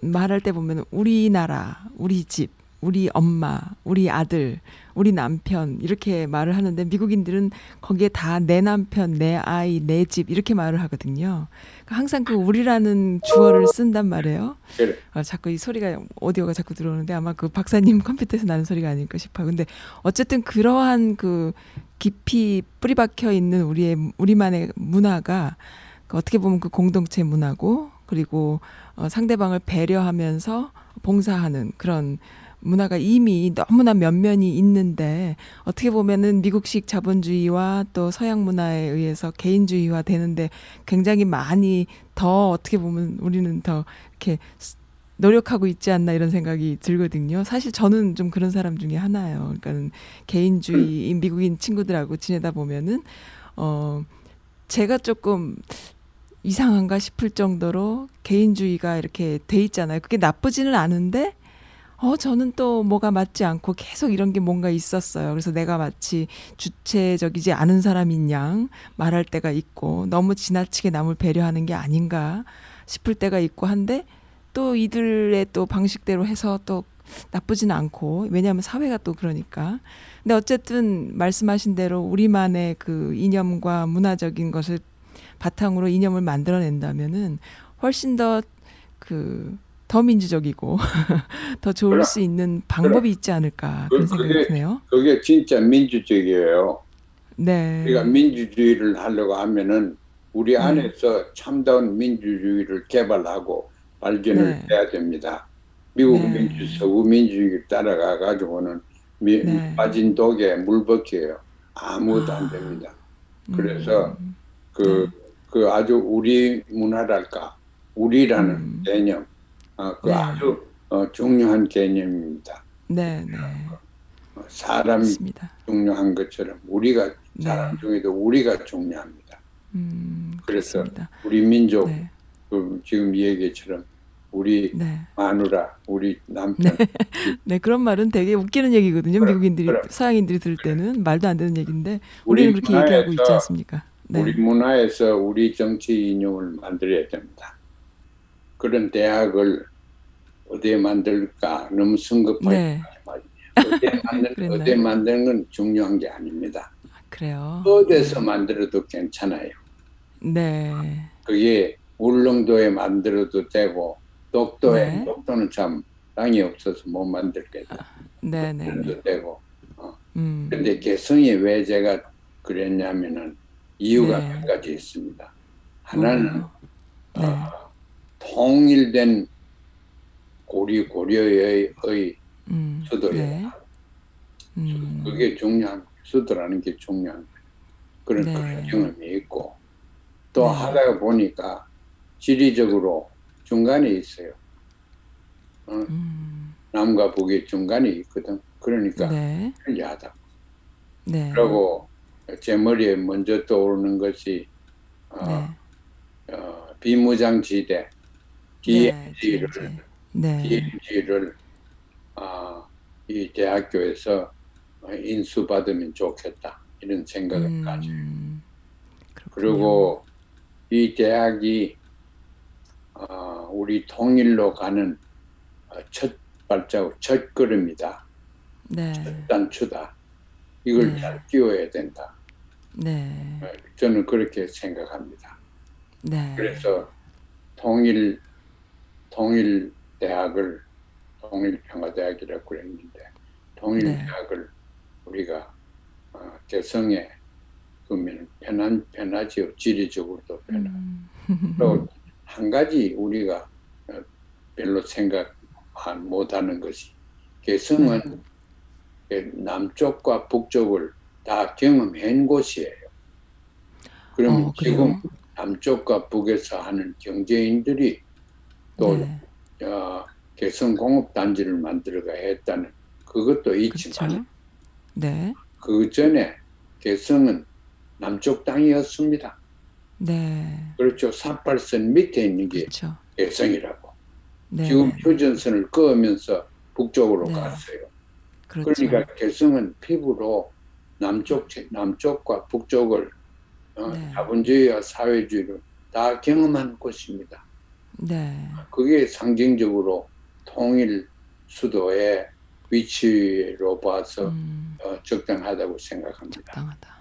말할 때 보면, 우리나라, 우리 집, 우리 엄마, 우리 아들, 우리 남편, 이렇게 말을 하는데, 미국인들은 거기에 다 내 남편, 내 아이, 내 집, 이렇게 말을 하거든요. 그러니까 항상 그 우리라는 주어를 쓴단 말이에요. 아, 자꾸 이 소리가 오디오가 자꾸 들어오는데 아마 그 박사님 컴퓨터에서 나는 소리가 아닐까 싶어요. 근데 어쨌든 그러한 그 깊이 뿌리 박혀 있는 우리의 우리만의 문화가 그 어떻게 보면 그 공동체 문화고 그리고 어, 상대방을 배려하면서 봉사하는 그런 문화가 이미 너무나 면면이 있는데 어떻게 보면은 미국식 자본주의와 또 서양 문화에 의해서 개인주의화 되는데 굉장히 많이 더 어떻게 보면 우리는 더 이렇게 스- 노력하고 있지 않나 이런 생각이 들거든요. 사실 저는 좀 그런 사람 중에 하나예요. 그러니까 개인주의인 미국인 친구들하고 지내다 보면은 어 제가 조금 이상한가 싶을 정도로 개인주의가 이렇게 돼 있잖아요. 그게 나쁘지는 않은데 어, 저는 또 뭐가 맞지 않고 계속 이런 게 뭔가 있었어요. 그래서 내가 마치 주체적이지 않은 사람인 양 말할 때가 있고 너무 지나치게 남을 배려하는 게 아닌가 싶을 때가 있고 한데 또 이들의 또 방식대로 해서 또 나쁘진 않고 왜냐하면 사회가 또 그러니까 근데 어쨌든 말씀하신 대로 우리만의 그 이념과 문화적인 것을 바탕으로 이념을 만들어낸다면은 훨씬 더그 더 민주적이고 <laughs> 더 좋을
그럼,
수 있는 방법이 있지 않을까 그런
그-
생각이
그게-
드네요.
그게 진짜 민주적이에요.
네.
우리가 민주주의를 하려고 하면은 우리
네.
안에서 참다운 민주주의를 개발하고 발견을
네.
해야 됩니다. 미국
네.
민주, 서구 민주주의를 따라가 가지고는 미,
네.
빠진 독에 물벗겨요. 아무것도 안
아.
됩니다. 그래서
음,
그, 그 아주 우리 문화랄까, 우리라는
음.
개념, 어, 그
네.
아주 어, 중요한 개념입니다.
네, 네.
어, 사람이
맞습니다.
중요한 것처럼 우리가
네.
사람 중에도 우리가 중요합니다.
음,
그래서
그렇습니다.
우리 민족
네.
그 지금 얘기처럼 우리
네.
마누라, 우리 남편, <laughs>
네, 그런 말은 되게 웃기는 얘기거든요.
그럼,
미국인들이
그럼.
서양인들이 들을 때는 말도 안 되는 얘기인데
우리
우리는 그렇게 얘기하고 있지 않습니까? 네.
우리 문화에서 우리 정치 이념을 만들어야 됩니다. 그런 대학을 어디에 만들까 너무 성급하게
네. <laughs>
어디에
그랬나요?
어디에 만드는 건 중요한 게 아닙니다.
그래요.
어디서 만들어도 괜찮아요.
네.
그게 울릉도에 만들어도 되고 독도에
네.
독도는 참 땅이 없어서 못 만들겠다.
네, 네, 네.
만들어도 되고.
음.
근데 개성이 왜 제가 그랬냐면은 이유가
네.
몇 가지 있습니다. 하나는
어, 네.
어, 통일된 고리 고려의 의
음.
수도예요.
네. 음.
그게 중요한 수도라는 게 중요한 그런
네.
그런 경험이 있고 또
네.
하다가 보니까 지리적으로 중간에 있어요. 어,
음.
남과 북의 중간에 있거든. 그러니까
네.
편리하다.
네.
그리고 제 머리에 먼저 떠오르는 것이 어,
네.
어, 비무장지대
네,
DMZ를
DMZ. 네.
아, 이 대학교에서 어, 인수받으면 좋겠다 이런 생각을
음, 그렇군요.
그리고 이 대학이 어, 우리 통일로 가는 어, 첫 발자국, 첫 걸음이다.
네.
첫 단추다. 이걸
네.
잘 띄워야 된다.
네.
어, 저는 그렇게 생각합니다.
네.
그래서 통일 통일 대학을 통일 평화대학이라고 그랬는데 통일
네.
대학을 우리가 어, 개성에 그러면 편한 편하지요 지리적으로도 편하.
음,
또 <laughs> 한 가지 우리가 어, 별로 생각 안- 못하는 것이 개성은 그 남쪽과 북쪽을 다 경험한 곳이에요. 그러면
어,
지금? 남쪽과 북에서 하는 경제인들이 또
네.
어, 개성공업단지를 만들어가 했다는 그것도 있지만
그렇죠. 네.
그 전에 개성은 남쪽 땅이었습니다.
네.
그렇죠. 38선 밑에 있는 게
그렇죠.
개성이라고.
네.
지금
네.
휴전선을 그으면서 북쪽으로
네.
갔어요.
그렇죠.
그러니까 개성은 피부로 남쪽 남쪽과 북쪽을 어,
네.
자본주의와 사회주의를 다 경험한 곳입니다.
네.
그게 상징적으로 통일 수도의 위치로 봐서
음,
어, 적당하다고 생각합니다.
적당하다.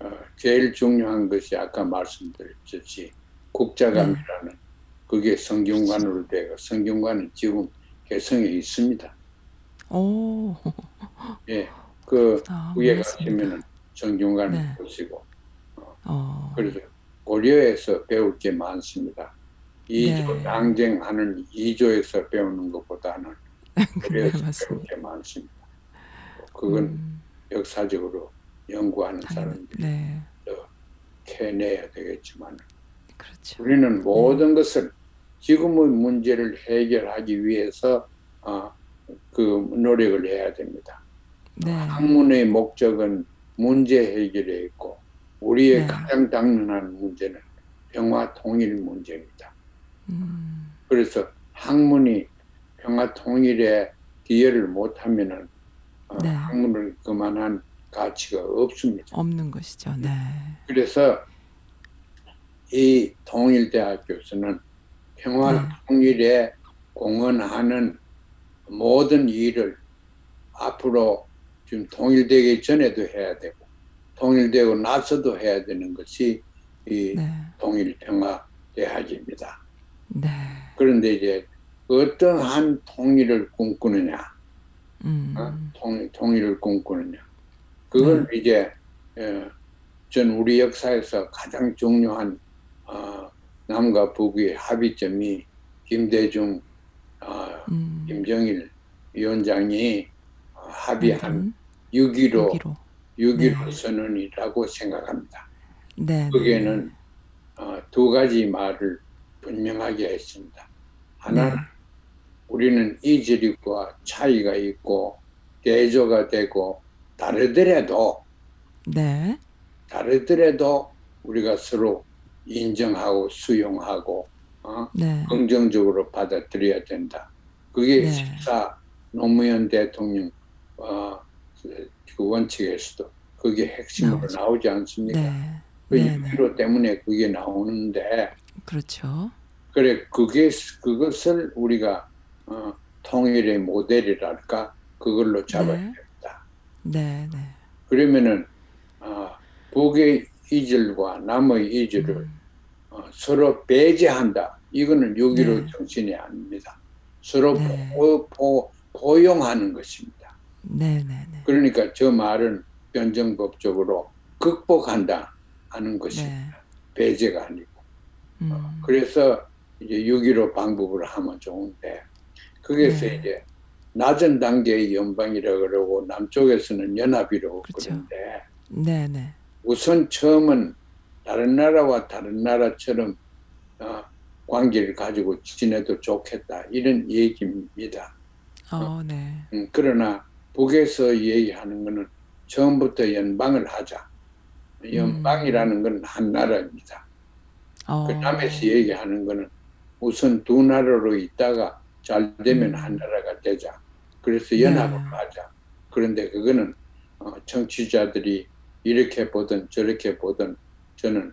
어, 제일 중요한 것이 아까 말씀드렸듯이 국자감이라는 그게 성균관으로 되고 성균관은 지금 개성에 있습니다.
오.
예, 그
아,
위에. 가시면은 성균관을
네.
보시고
어.
그래서 고려에서 배울 게 많습니다. 이조
네.
당쟁하는 이조에서 배우는 것보다는
네,
고려에서 배울. 게 많습니다. 그건
음,
역사적으로 연구하는. 사람들이
네.
캐내야 되겠지만
그렇죠.
우리는 모든 것을 지금의 문제를 해결하기 위해서 어, 그 노력을 해야 됩니다.
네.
학문의 목적은 문제 해결에 있고 우리의
네.
가장 당면한 문제는 평화 통일 문제입니다.
음,
그래서 학문이 평화 통일에 기여를 못하면은 어,
네.
학문을 그만한 가치가 없습니다.
없는 것이죠. 네.
그래서 이 통일대학교에서는 평화
네.
통일에 공헌하는 모든 일을 앞으로 지금 통일되기 전에도 해야 되고 통일되고 나서도 해야 되는 것이 이
네.
통일평화대학입니다.
네.
그런데 이제 어떠한 통일을 꿈꾸느냐,
음,
어? 통, 통일을 꿈꾸느냐, 그걸 이제 어, 전 우리 역사에서 가장 중요한 어, 남과 북의 합의점이 김대중, 어,
음,
김정일 위원장이 어, 합의한
만든
6.15
6.15.
6.15
네.
선언이라고 생각합니다.
네.
거기에는 어, 두 가지 말을 분명하게 했습니다. 하나는
네.
우리는 이질과 차이가 있고 대조가 되고 다르더라도
네.
다르더라도 우리가 서로 인정하고 수용하고 어,
네.
긍정적으로 받아들여야 된다. 그게
네.
14 노무현 대통령 어, 그 원칙에서도 그게 핵심으로
나오죠.
나오지 않습니까?
네.
그
네. 네.
6.15 때문에 그게 나오는데
그렇죠.
그래 그게 그것을 우리가 어, 통일의 모델이랄까 그걸로 잡아야
네.
됩니다.
네. 네.
그러면은 어, 북의 이질과 남의 이질을
음,
어, 서로 배제한다. 이거는 6.15
네.
정신이 아닙니다. 서로
네.
포, 포, 포용하는 것입니다.
네. 네. 네.
그러니까 저 말은 변정법적으로 극복한다 하는 것입니다.
네.
배제가 아니고.
음,
그래서 이제 6.15 방법을 하면 좋은데 거기서
네.
이제 낮은 단계의 연방이라 그러고 남쪽에서는 연합이라고
그렇죠.
그러는데
네. 네.
우선 처음은 다른 나라와 다른 나라처럼 어, 관계를 가지고 지내도 좋겠다 이런 얘기입니다.
어, 네.
음, 그러나 북에서 얘기하는 것은 처음부터 연방을 하자. 연방이라는 건 한 나라입니다.
어.
그 남에서 얘기하는 거는 우선 두 나라로 있다가 잘 되면
음.
한 나라가 되자. 그래서 연합을
네.
하자. 그런데 그거는 어, 정치자들이 이렇게 보든 저렇게 보든 저는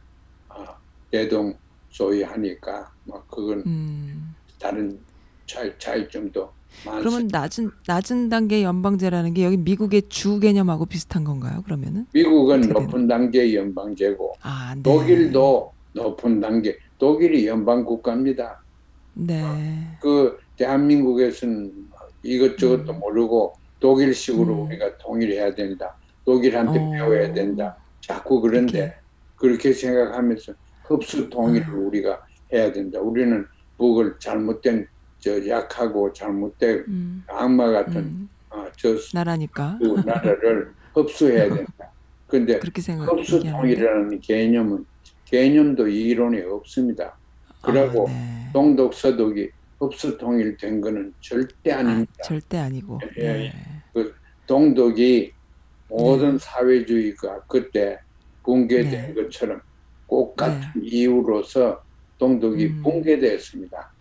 어, 대동 소위 하니까 뭐 그건
음.
다른 차이, 차이점도 많습니다.
그러면 낮은 낮은 단계 연방제라는 게 여기 미국의 주 개념하고 비슷한 건가요? 그러면은?
미국은 높은 단계 연방제고
아, 네.
독일도 높은 단계. 독일이 연방 국가입니다.
네.
그 대한민국에서는 이것저것도
음.
모르고 독일식으로
음.
우리가 통일해야 된다. 독일한테
어.
배워야 된다. 자꾸 그런데
이렇게.
그렇게 생각하면서 흡수 통일을
음.
우리가 해야 된다. 우리는 북을 잘못된 저 약하고 잘못된
음.
악마 같은
음.
어, 저
나라니까
그 나라를 흡수해야 된다. 근데. <laughs> 흡수 통일이라는 개념은 개념도 이론에 없습니다. 그러고
아, 네.
동독 서독이 흡수 통일된 거는 절대
아,
아닙니다.
절대 아니고.
예,
네.
동독이 모든 사회주의가 그때 붕괴된
네.
것처럼 꼭 같은 이유로서 동독이
음.
붕괴되었습니다.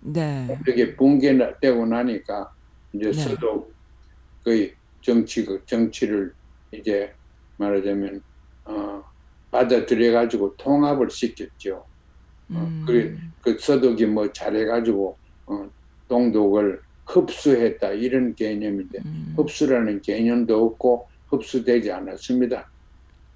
네.
동독이 붕괴되고 나니까 이제
네.
서독 의 정치 정치를 이제 말하자면 어, 받아들여 가지고 통합을 시켰죠.
음.
그래. 그 서독이 뭐 잘해가지고 어, 동독을 흡수했다 이런 개념인데
음.
흡수라는 개념도 없고 흡수되지 않았습니다.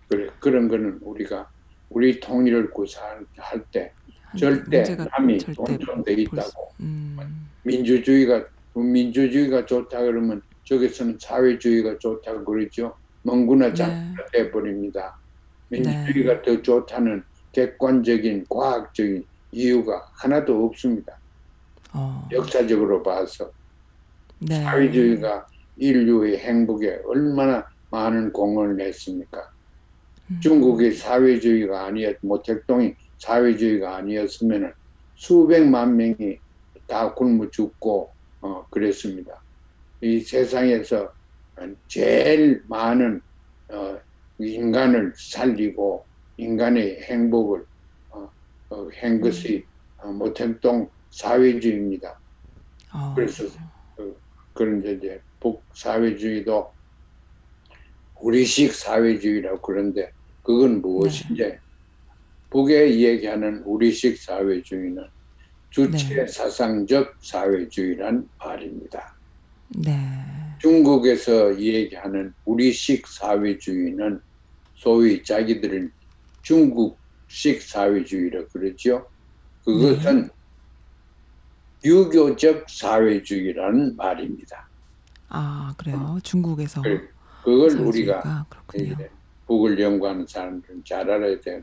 그래 그런 거는 우리가 우리 통일을 구사할 때
한-
절대 남이 돈좀돼
볼
있다고
수- 음.
민주주의가 민주주의가 좋다 그러면 저기서는 사회주의가 좋다고 그러죠. 멍구나
네.
장사가 돼버립니다. 민주주의가 더 좋다는 객관적인 과학적인 이유가 하나도 없습니다.
어.
역사적으로 봐서
네.
사회주의가 인류의 행복에 얼마나 많은 공헌을 했습니까?
음.
중국이 사회주의가 아니었, 모택동이 사회주의가 아니었으면 수백만 명이 다 굶어 죽고 어, 그랬습니다. 이 세상에서 제일 많은 어, 인간을 살리고 인간의 행복을 어, 어, 한 것이 어, 모택동 사회주의입니다.
어.
그래서 그런데 이제 북 사회주의도 우리식 사회주의라고 그런데 그건 무엇인지 북에 얘기하는 우리식 사회주의는 주체
네.
사상적 사회주의란 말입니다.
네.
중국에서 얘기하는 우리식 사회주의는 소위 자기들은 중국식 사회주의라 그러죠. 그것은 유교적 사회주의라는 말입니다.
아, 그래요. 중국에서
그- 그걸 우리가 북을 연구하는 사람들은 잘 알아야 돼.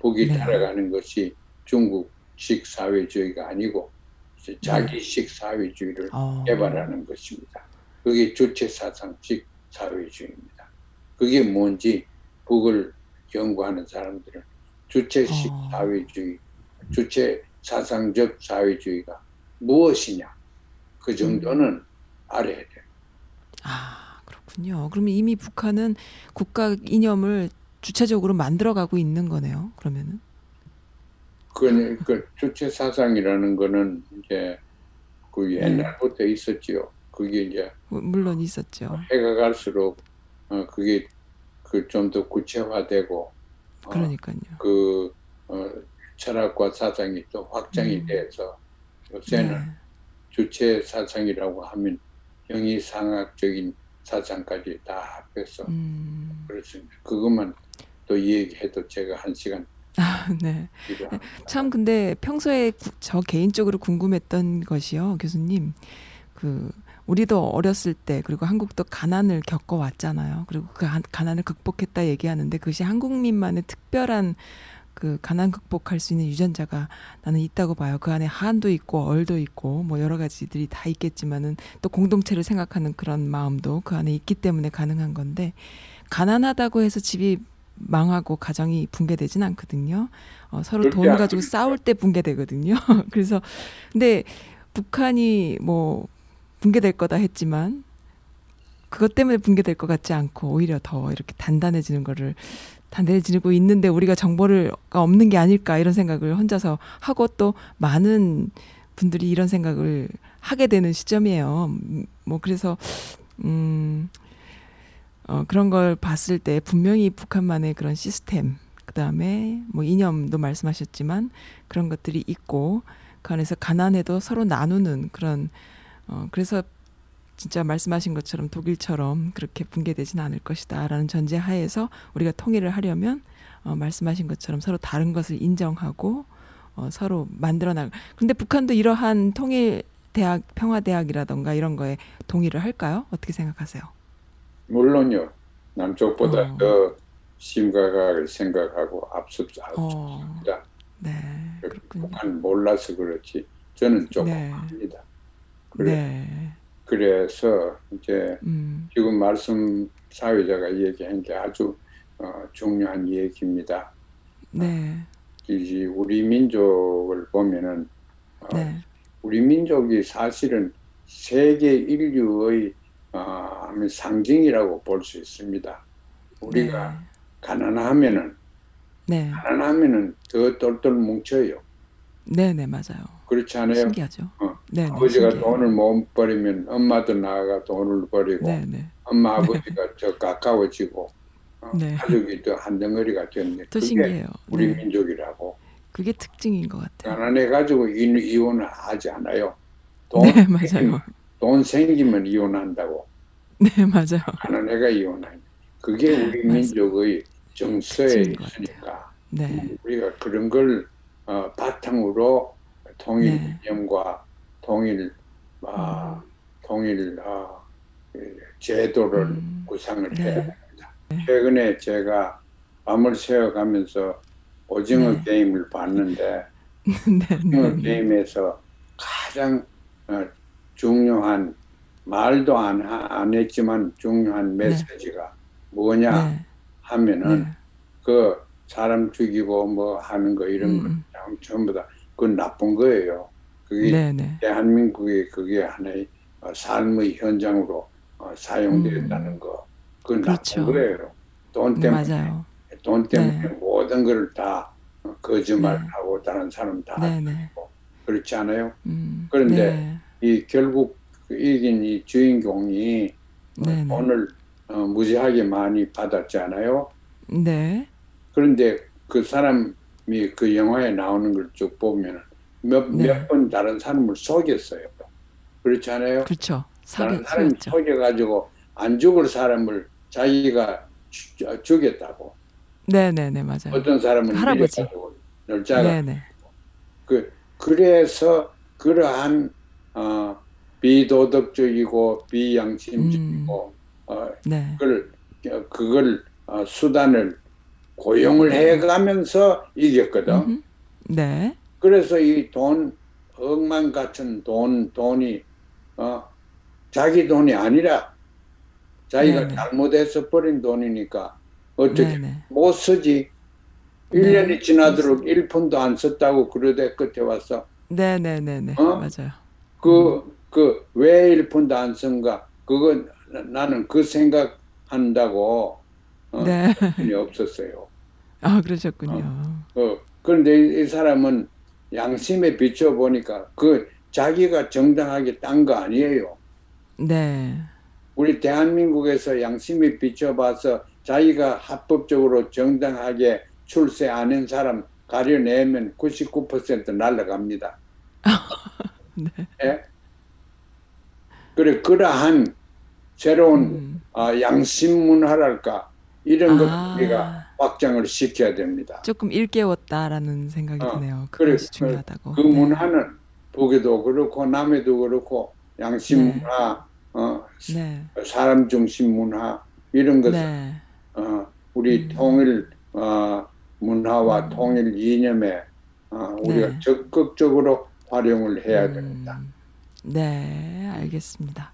북이
네.
따라가는 것이 중국식 사회주의가 아니고 이제 자기식 사회주의를
어.
개발하는 것입니다. 그게 주체 사상식 사회주의입니다. 그게 뭔지 북을 연구하는 사람들은 주체식
어.
사회주의, 주체 사상적 사회주의가 무엇이냐 그 정도는 알아야 돼요.
아, 그렇군요. 그러면 이미 북한은 국가 이념을 주체적으로 만들어가고 있는 거네요. 그러면은.
그, 그 주체 사상이라는 거는 이제 그 옛날부터 있었지요. 그게 이제
뭐, 물론 있었죠.
해가 갈수록 어, 그게 그 좀 더 구체화되고 어,
그러니까요.
그 어, 철학과 사상이 또 확장이
음.
돼서 요새는
네.
주체 사상이라고 하면 영의상학적인 사상까지 다 합해서
음.
그렇습니다. 그것만 또 얘기해도 제가 한 시간
아, 네.
필요합니다.
참 근데 평소에 구- 저 개인적으로 궁금했던 것이요, 교수님. 그 우리도 어렸을 때 그리고 한국도 가난을 겪어왔잖아요. 그리고 그 가- 가난을 극복했다 얘기하는데 그것이 한국민만의 특별한 그 가난 극복할 수 있는 유전자가 나는 있다고 봐요. 그 안에 한도 있고 얼도 있고 뭐 여러 가지들이 다 있겠지만은 또 공동체를 생각하는 그런 마음도 그 안에 있기 때문에 가능한 건데 가난하다고 해서 집이 망하고 가정이 붕괴되진 않거든요. 어, 서로
돈안
가지고. 싸울 때 붕괴되거든요. <laughs> 그래서 근데 북한이 뭐 붕괴될 거다 했지만 그것 때문에 붕괴될 것 같지 않고 오히려 더 이렇게 단단해지는 거를 단단해지고 있는데 우리가 정보가 없는 게 아닐까 이런 생각을 혼자서 하고 또 많은 분들이 이런 생각을 하게 되는 시점이에요. 음, 뭐 그래서 음 어, 그런 걸 봤을 때 분명히 북한만의 그런 시스템, 그 다음에 뭐 이념도 말씀하셨지만 그런 것들이 있고 그 안에서 가난해도 서로 나누는 그런 어, 그래서 진짜 말씀하신 것처럼 독일처럼 그렇게 붕괴되지는 않을 것이다라는 전제 하에서 우리가 통일을 하려면 어, 말씀하신 것처럼 서로 다른 것을 인정하고 어, 서로 만들어 나가. 근데 북한도 이러한 통일 대학 평화 대학이라던가 이런 거에 동의를 할까요? 어떻게 생각하세요?
물론요. 남쪽보다
어.
더 심각하게 생각하고 앞섭니다.
어, 네, 그렇군요.
북한 몰라서 그렇지 저는 조금
네.
압니다. 그래,
네,
그래서 이제
음,
지금 말씀 사회자가 얘기한 게 아주 어, 중요한 얘기입니다.
네,
이 우리 민족을 보면은 어,
네,
우리 민족이 사실은 세계 인류의 어, 상징이라고 볼 수 있습니다. 우리가 가난하면은
네,
가난하면은 더 똘똘 뭉쳐요.
네, 네, 맞아요.
그렇지 않아요?
신기하죠.
어,
네, 네,
아버지가
신기해요.
돈을 못 버리면 엄마도 나가 돈을 버리고
네, 네,
엄마 아버지가 더 가까워지고 어,
네.
가족이 더한 덩어리가 됐네.
또 신기해요.
우리
네,
민족이라고.
그게 특징인 것 같아요.
가난해 가지고 이- 이혼을 하지 않아요. 돈,
네, 맞아요.
돈 생기면 이혼한다고.
네, 맞아요.
가난해가 이혼하니. 그게 우리. 민족의 정서에 있으니까
네,
우리가 그런 걸 어, 바탕으로 통일
네.
이념과 통일 아, 통일 어, 그 제도를
음,
구상을
네.
해야 됩니다. 최근에 제가 밤을 새워가면서 오징어
네.
게임을 봤는데 <laughs>
네,
오징어
네, 네,
게임에서 가장 어, 중요한 말도 안, 하- 안 했지만 중요한 메시지가 뭐냐
네,
하면은
네,
그 사람 죽이고 뭐 하는 거 이런 거
음,
전부 다 그건 나쁜 거예요. 그게
네, 네,
대한민국의 그게 하나의 어, 삶의 현장으로 어, 사용되었다는 거 그건
음. 그렇죠.
나쁜 거예요. 돈 때문에
맞아요.
돈 때문에
네.
모든 걸 다 거짓말하고 다른 사람 다
네, 네,
그렇지 않아요?
음,
그런데
네,
이 결국 그 이긴 이 주인공이 어,
네, 네.
돈을 어, 무지하게 많이 받았잖아요.
네,
그런데 그 사람이 그 영화에 나오는 걸 쭉 보면 몇
네.
몇번 다른 사람을 속였어요. 그렇지 않아요?
그렇죠. 속였죠.
속여가지고 안 죽을 사람을 자기가 죽- 어, 죽였다고.
네, 네, 네, 맞아요.
어떤 사람은
그 할아버지.
열자가 그 그래서 그러한 어, 비도덕적이고 비양심적이고 어,
네,
그걸 어, 그걸 어, 수단을 고용을 해가면서 이겼거든.
네,
그래서 이 돈 억만 같은 돈 돈이 어 자기 돈이 아니라 자기가
네네.
잘못해서 버린 돈이니까 어떻게
네, 네,
못 쓰지.
네.
1년이 지나도록 1푼도 안 썼다고 그러대 끝에 와서
네, 네, 네, 네,
어?
맞아요.
그 그 왜 1푼도 안 쓴가 나- 나는 그 생각한다고 어,
네,
없었어요.
아 그러셨군요.
어, 그런데 이, 이 사람은 양심에 비춰 보니까 그 자기가 정당하게 딴 거 아니에요.
네,
우리 대한민국에서 양심에 비춰봐서 자기가 합법적으로 정당하게 출세 안 한 사람 가려내면 99% 날라갑니다. <laughs>
네,
예? 그래 그러한 새로운
음.
아, 양심 문화랄까 이런 것
아.
우리가 확장을 시켜야 됩니다.
조금 일깨웠다라는 생각이
어,
드네요. 그것이 중요하다고.
그
네.
문화는 북에도 그렇고 남에도 그렇고 양심
네.
문화, 어,
네,
사람 중심 문화 이런 것을
네,
어, 우리
음.
통일 어, 문화와
음.
통일 이념에 어, 우리가
네.
적극적으로 활용을 해야
음,
됩니다.
네, 알겠습니다.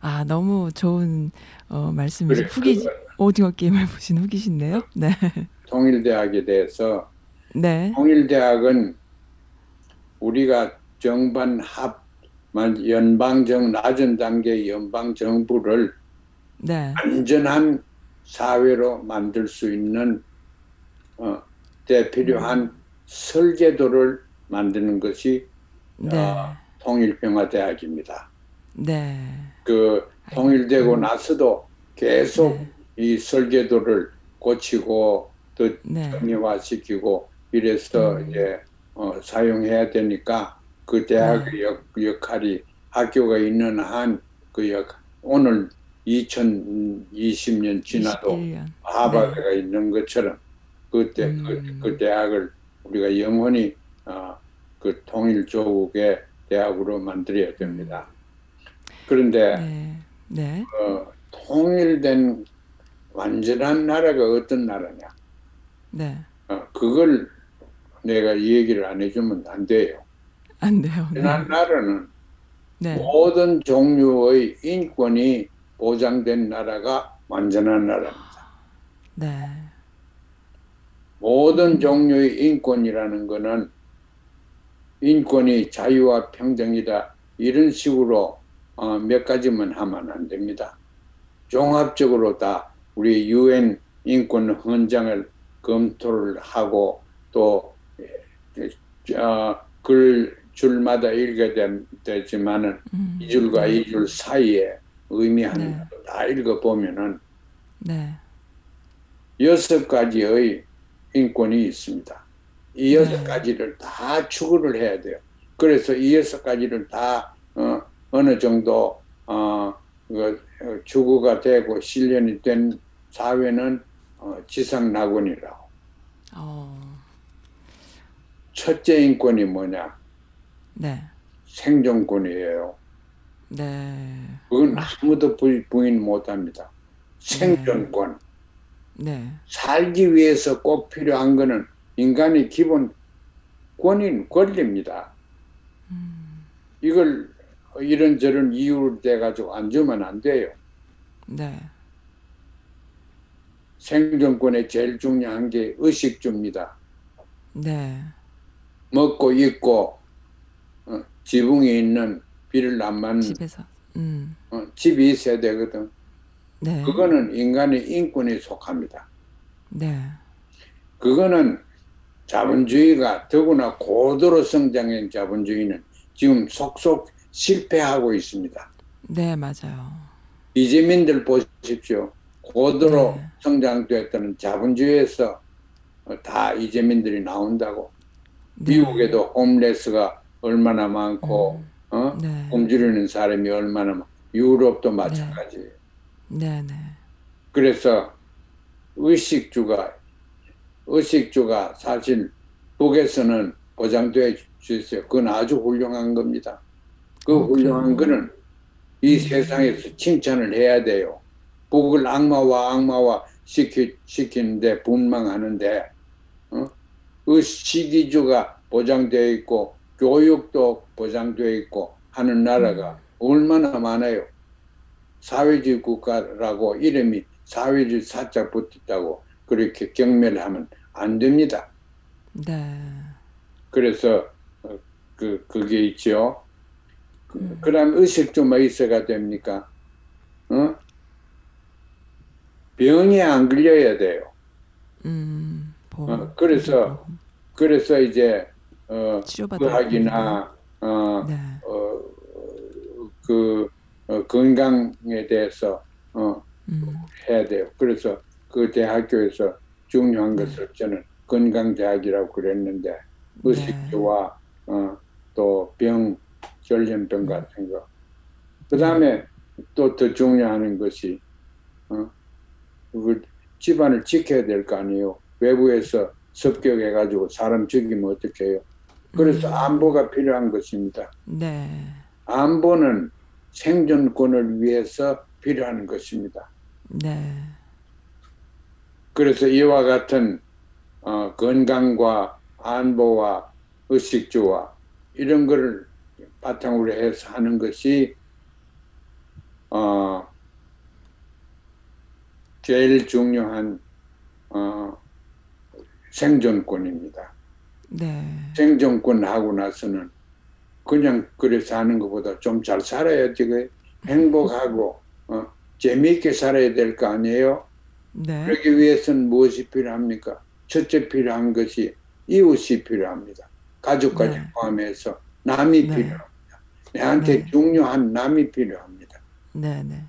아 너무 좋은 어, 말씀이시
그래,
후기
그
오징어 게임을 보신 후기신데요. 네,
통일대학에 대해서
네,
통일대학은 우리가 정반 합만 연방정 낮은 단계 연방 정부를
네,
안전한 사회로 만들 수 있는 어, 때 필요한 설계도를 만드는 것이
네.
아. 통일평화대학입니다.
네.
그 통일되고
음.
나서도 계속
네.
이 설계도를 고치고 또
네.
정리화시키고 이래서
음.
이제 어, 사용해야 되니까 그 대학의
네.
역, 역할이 학교가 있는 한 그 역, 오늘 2020년 지나도
21년.
하버드가 있는 것처럼 그때
음.
그, 그 대학을 우리가 영원히 어, 그 통일 조국의 대학으로 만들어야 됩니다. 그런데
네. 네.
어, 통일된 완전한 나라가 어떤 나라냐?
네.
어, 그걸 내가 얘기를 안 해주면 안 돼요.
안 돼요. 네.
완전한 나라는
네.
모든 종류의 인권이 보장된 나라가 완전한 나라입니다.
네.
모든 종류의 인권이라는 것은 인권이 자유와 평등이다 이런 식으로 어, 몇 가지만 하면 안 됩니다. 종합적으로 다 우리 유엔 인권 헌장을 검토를 하고 또글 줄마다 읽어야 된- 되지만은
음.
이 줄과
네.
이줄 사이에 의미하는
네.
다 읽어 보면은
네.
여섯 가지의 인권이 있습니다. 이 여섯
네.
가지를 다 추구를 해야 돼요. 그래서 이 여섯 가지를 다 어, 느 정도 어, 그, 어, 추구가 되고 실현이 된 사회는 어, 지상낙원이라고.
어.
첫째 인권이 뭐냐?
네.
생존권이에요.
네.
그건 아무도 부- 부인 못합니다. 생존권.
네.
살기 위해서 꼭 필요한 거는 인간의 기본 권인, 권리입니다.
음.
이걸 이런저런 이유를 대가지고 안 주면 안 돼요.
네.
생존권에 제일 중요한 게 의식주입니다.
네.
먹고 입고 어, 지붕이 있는 비를 안 맞는
집에서. 음.
어, 집이 있어야 되거든.
네.
그거는 인간의 인권에 속합니다.
네.
그거는 자본주의가 더구나 고도로 성장한 자본주의는 지금 속속 실패하고 있습니다.
네, 맞아요.
이재민들 보십시오. 고도로
네.
성장됐다는 자본주의에서 어, 다 이재민들이 나온다고.
네.
미국에도 홈레스가 얼마나 많고, 어?
네.
굶주리는 사람이 얼마나 많고, 유럽도 마찬가지예요.
네, 네.
그래서 의식주가 의식주가 사실 북에서는 보장돼 주세요. 그건 아주 훌륭한 겁니다. 그
어,
훌륭한? 거는 이 세상에서 칭찬을 해야 돼요. 북을 악마와 악마와 시키, 시키는데 분망하는데 어? 그 시기주가 보장되어 있고 교육도 보장되어 있고 하는 나라가 얼마나 많아요. 사회주의 국가라고 이름이 사회주의 사자 붙었다고 그렇게 경멸 하면 안 됩니다.
네.
그래서 어, 그 그게 있죠. 그,
음.
그다음 의식주만 있어가 됩니까? 어? 병에 안 걸려야 돼요.
음. 보험.
어, 그래서. 그래서 이제 어, 의학이나 어,
네.
어, 그 어, 건강에 대해서 어,
음.
해야 돼요. 그래서 그 대학교에서 중요한
네.
것을 저는 건강 대학이라고 그랬는데
네.
의식주와 어, 또 병 전염병 같은 거. 그 다음에 또 더 중요한 것이 어, 그 집안을 지켜야 될 거 아니에요. 외부에서 습격해가지고 사람 죽이면 어떻게 해요? 그래서
음.
안보가 필요한 것입니다.
네.
안보는 생존권을 위해서 필요한 것입니다.
네.
그래서 이와 같은 어, 건강과 안보와 의식주와 이런 거를 바탕으로 해서 하는 것이 어, 제일 중요한 어, 생존권입니다.
네.
생존권 하고 나서는 그냥 그래 사는 것보다 좀 잘 살아야지 그 행복하고 어, 재미있게 살아야 될 거 아니에요?
네.
그러기 위해서는 무엇이 필요합니까? 첫째 필요한 것이 이웃이 필요합니다. 가족까지
네.
포함해서 남이
네.
필요합니다. 내한테
네.
중요한 남이 필요합니다.
네, 네.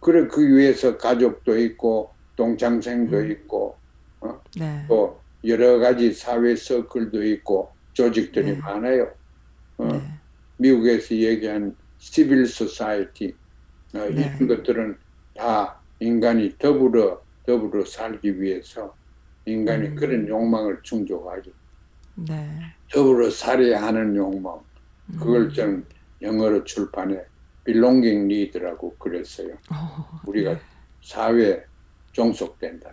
그래 그 위해서 가족도 있고 동창생도
음.
있고
네.
또 여러 가지 사회 서클도 있고 조직들이
네.
많아요. 어,
네.
미국에서 얘기한 시빌 소사이티 어,
네.
이런 것들은 다 인간이 더불어 더불어 살기 위해서 인간이
음.
그런 욕망을 충족하기
네.
더불어 살아야 하는 욕망 그걸
음.
저는 영어로 출판해 belonging need라고 그랬어요.
어,
우리가
네.
사회에 종속된다.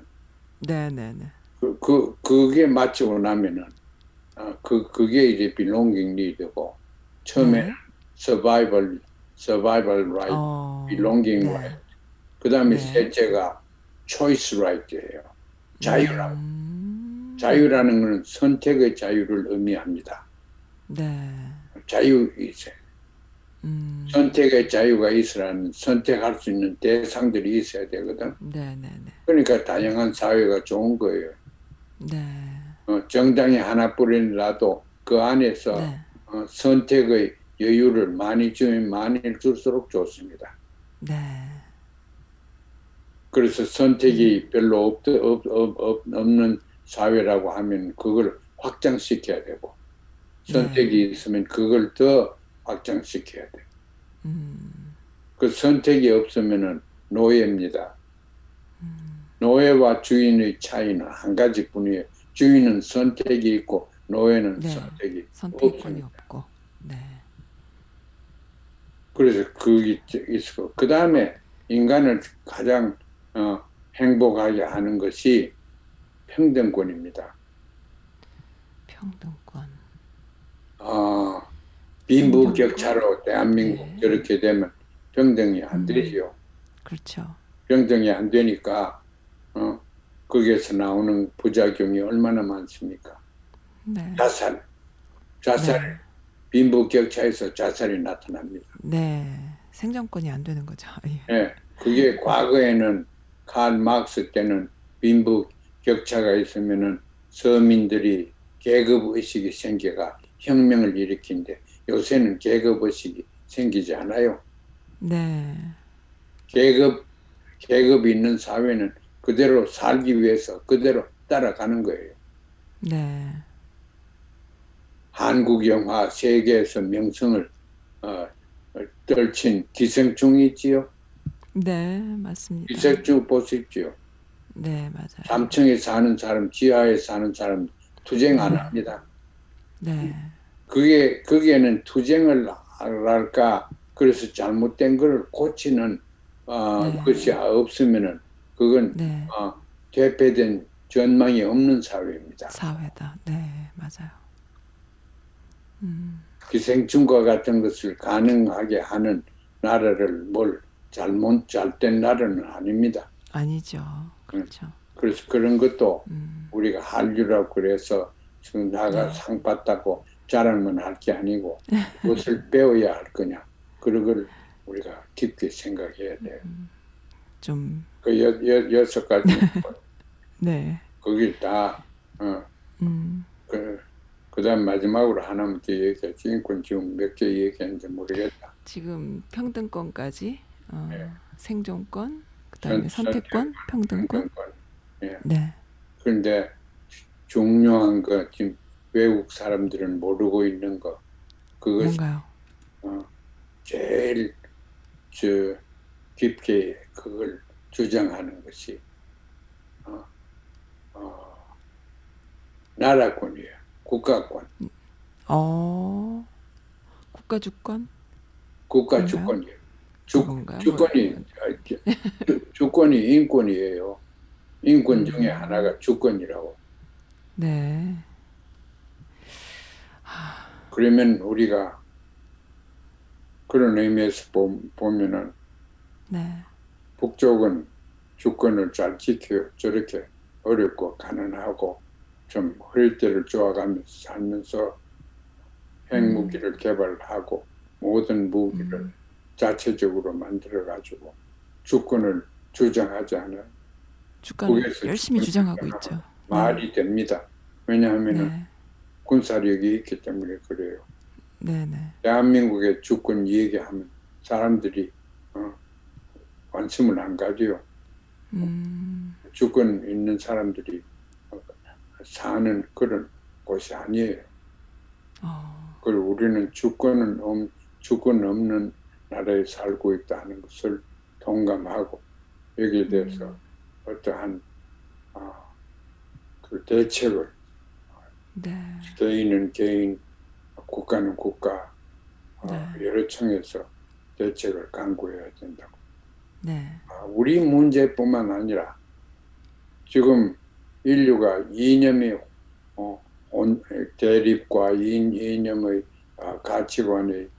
네, 네, 네.
그, 그, 그게 맞추고 나면은, 어, 그, 그게 이제 belonging need고, 처음에
네.
survival, survival right,
어,
belonging
네.
right. 그 다음에
네.
셋째가 choice right예요. 자유라.
음.
자유라는 것은 선택의 자유를 의미합니다.
네.
자유 있어요.
음.
선택의 자유가 있으라는 선택할 수 있는 대상들이 있어야 되거든.
네, 네, 네.
그러니까 다양한 사회가 좋은 거예요.
네.
어, 정당이 하나뿐이라도 그 안에서
네.
어, 선택의 여유를 많이 주면 많이 줄수록 좋습니다.
네.
그래서 선택이 별로 없, 없, 없, 없, 없는 사회라고 하면 그걸 확장시켜야 되고 선택이 있으면 그걸 더 확장시켜야 돼.
음.
그 선택이 없으면은 노예입니다.
음.
노예와 주인의 차이는 한 가지뿐이에요. 주인은 선택이 있고 노예는
네.
선택이
선택권이
없습니다.
없고. 네.
그래서 그게 있고 그 다음에 인간을 가장 어, 행복하게 하는 것이 평등권입니다.
평등권.
어, 빈부격차로 대한민국
네.
저렇게 되면 평등이 안
음.
되지요.
그렇죠.
평등이 안 되니까 어, 거기에서 나오는 부작용이 얼마나 많습니까?
네.
자살, 자살,
네.
빈부격차에서 자살이 나타납니다.
네. 생존권이 안 되는 거죠. <laughs> 예.
예, 그게 과거에는 칼 막스 때는 빈부 격차가 있으면은 서민들이 계급 의식이 생겨가 혁명을 일으킨데 요새는 계급 의식이 생기지 않아요.
네.
계급 계급이 있는 사회는 그대로 살기 위해서 그대로 따라가는 거예요.
네.
한국 영화 세계에서 명성을 어, 떨친 기생충이 있지요.
네, 맞습니다.
기생충 보십시오.
네, 맞아요.
3층에 사는 사람, 지하에 사는 사람 투쟁 안
음.
합니다.
네.
그게 거기에는 투쟁을 할까 그래서 잘못된 걸 고치는 어,
네.
것이 없으면은 그건
네.
어, 대패된 전망이 없는 사회입니다.
사회다. 네, 맞아요. 음.
기생충과 같은 것을 가능하게 하는 나라를 뭘 잘못 잘된 나라는 아닙니다.
아니죠. 그렇죠.
그래서 그런 것도
음.
우리가 한류라고 그래서 지금 나가
네.
상 받다고 자랑만 할 게 아니고 <laughs> 무엇을 배워야 할 거냐 그런 걸 우리가 깊게 생각해야 돼요. 좀그 여, 여, 여섯 가지 <laughs>
네.
거길 다 어,
음.
그, 그다음 마지막으로 하나만 더 얘기하지 인권 지금 몇 개 얘기했는지 모르겠다.
지금 평등권까지 어,
네.
생존권, 그다음에
선-
선택권, 평등권.
예.
네.
그런데 중요한 거 지금 외국 사람들은 모르고 있는 거
뭔가요?
어, 제일 저 깊게 그걸 주장하는 것이 어, 어, 나라권이에요. 국가권,
어. 국가 주권?
국가
뭔가요?
주권이에요. 주? 주권이
뭐-
아, 주- <laughs> 주권이 인권이에요. 인권 중에
음.
하나가 주권이라고.
네.
그러면 우리가 그런 의미에서 보, 보면은
네.
북쪽은 주권을 잘 지켜 저렇게 어렵고 가난하고 좀 허리띠를 쪼아가면서 살면서 핵무기를 개발하고 모든 무기를
음.
자체적으로 만들어 가지고 주권을 주장하지 않아요. 북에서
열심히
주권
주장하고 있죠.
말이 됩니다. 왜냐하면
네,
군사력이 있기 때문에 그래요.
네, 네,
대한민국의 주권 얘기하면 사람들이 어, 관심을 안 가져요.
음,
주권 있는 사람들이 어, 사는 그런 곳이 아니에요.
어,
그리고 우리는 주권은 없, 주권 없는 나라에 살고 있다는 것을 동감하고 여기에 대해서
음.
어떠한 어, 그 대책을
네,
개인은 개인, 국가는 국가 어,
네.
여러 층에서 대책을 강구해야 된다고.
네,
아, 우리 문제뿐만 아니라 지금 인류가 이념의 어, 온- 대립과 이- 이념의 아, 가치관의 어,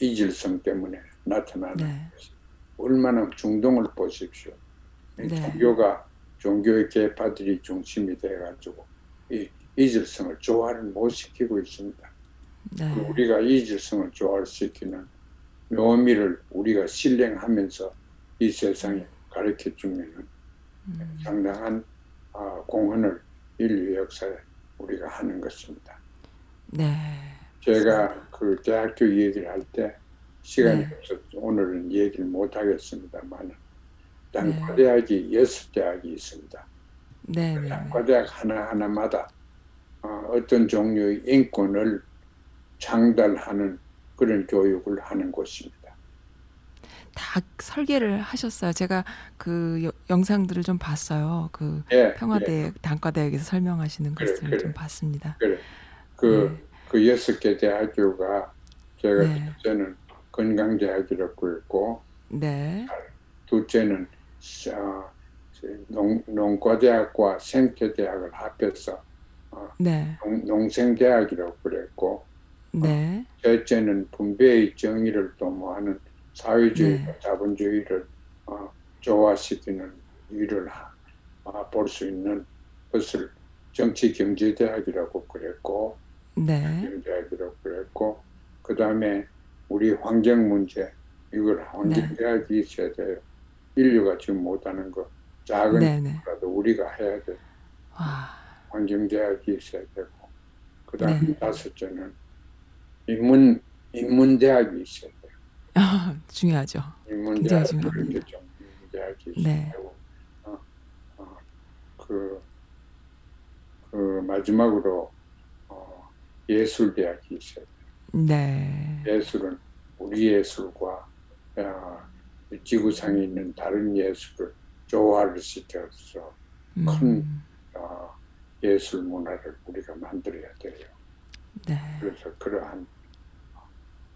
이질성 때문에 나타나는
네.
것이 얼마나 중동을 보십시오. 이
네.
종교가 종교의 계파들이 중심이 돼가지고 이 이질성을 조화를 못 시키고 있습니다.
네,
우리가 이질성을 조화시키는 묘미를 우리가 실행하면서 이 세상에 가르쳐 주면
음,
상당한 아, 공헌을 인류 역사에 우리가 하는 것입니다.
네,
제가 그 대학교 얘기를 할 때 시간이
네.
없어서 오늘은 얘기를 못 하겠습니다만
네.
단과대학이 여섯 대학이 있습니다.
네, 네, 네.
단과대학 하나하나마다 어, 어떤 종류의 인권을 창달하는 그런 교육을 하는 곳입니다.
다 설계를 하셨어요. 제가 그 여- 영상들을 좀 봤어요. 그
예, 예,
평화대 단과대학에서 설명하시는
그래,
것을
그래.
좀 봤습니다.
그래. 그, 그 여섯 개 대학교가 제가
네.
첫째는 건강대학이라고 했고,
네,
둘째는 어, 농, 농과대학과 생태대학을 합해서
네,
농, 농생대학이라고 그랬고,
네,
셋째는 분배의 정의를 도모하는 사회주의와
네.
자본주의를 어, 조화시키는 일을 어, 볼수 있는 것을 정치경제대학이라고 그랬고,
네,
경제학이라고 그랬고 그 다음에 우리 환경 문제 이걸 환경대학이 있어야 돼요. 인류가 지금 못하는 거 작은
네, 네.
거라도 우리가 해야 돼.
와,
환경 대학이 있어야 되고 그 다음
네.
다섯째는 인문 인문 대학이 있어야 돼요.
아, 중요하죠.
인문 대학 이렇게. 좀 인문 대학이 있어야
네.
되고 어, 어, 그, 그 마지막으로 어, 예술 대학이 있어야 돼요.
네,
예술은 우리 예술과 어, 지구상에 있는 다른 예술을 조화를 시켜서 큰
음,
어, 예술 문화를 우리가 만들어야 돼요.
네,
그래서 그러한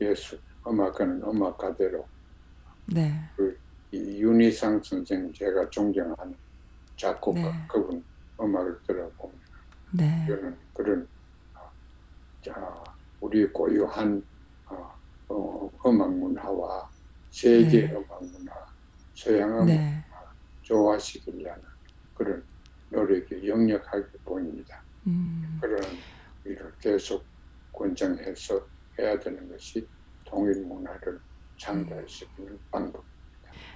예술, 음악가는 음악가대로
네,
이 윤희상 선생님 제가 존경하는 작곡가
네.
그분 음악을 들어보면
네,
그런 그런 어, 자, 우리 고유한 어, 어, 음악 문화와 세계
네.
음악 문화, 서양 음악
네,
조화시키려는 그런 노력이 역력하게 보입니다.
음,
그런 일을 계속 권장해서 해야 되는 것이 통일 문화를 창달시키는 방법.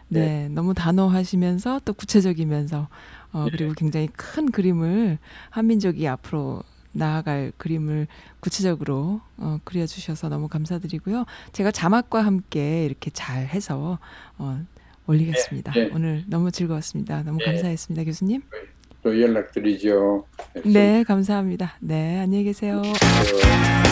네, 너무 단호하시면서 또 구체적이면서 어,
네.
그리고 굉장히 큰 그림을 한민족이 앞으로 나아갈 그림을 구체적으로 어, 그려주셔서 너무 감사드리고요. 제가 자막과 함께 이렇게 잘 해서 어, 올리겠습니다.
네, 네.
오늘 너무 즐거웠습니다. 너무
네.
감사했습니다, 교수님.
또 연락드리죠.
네, 감사합니다. 네, 안녕히 계세요.
네.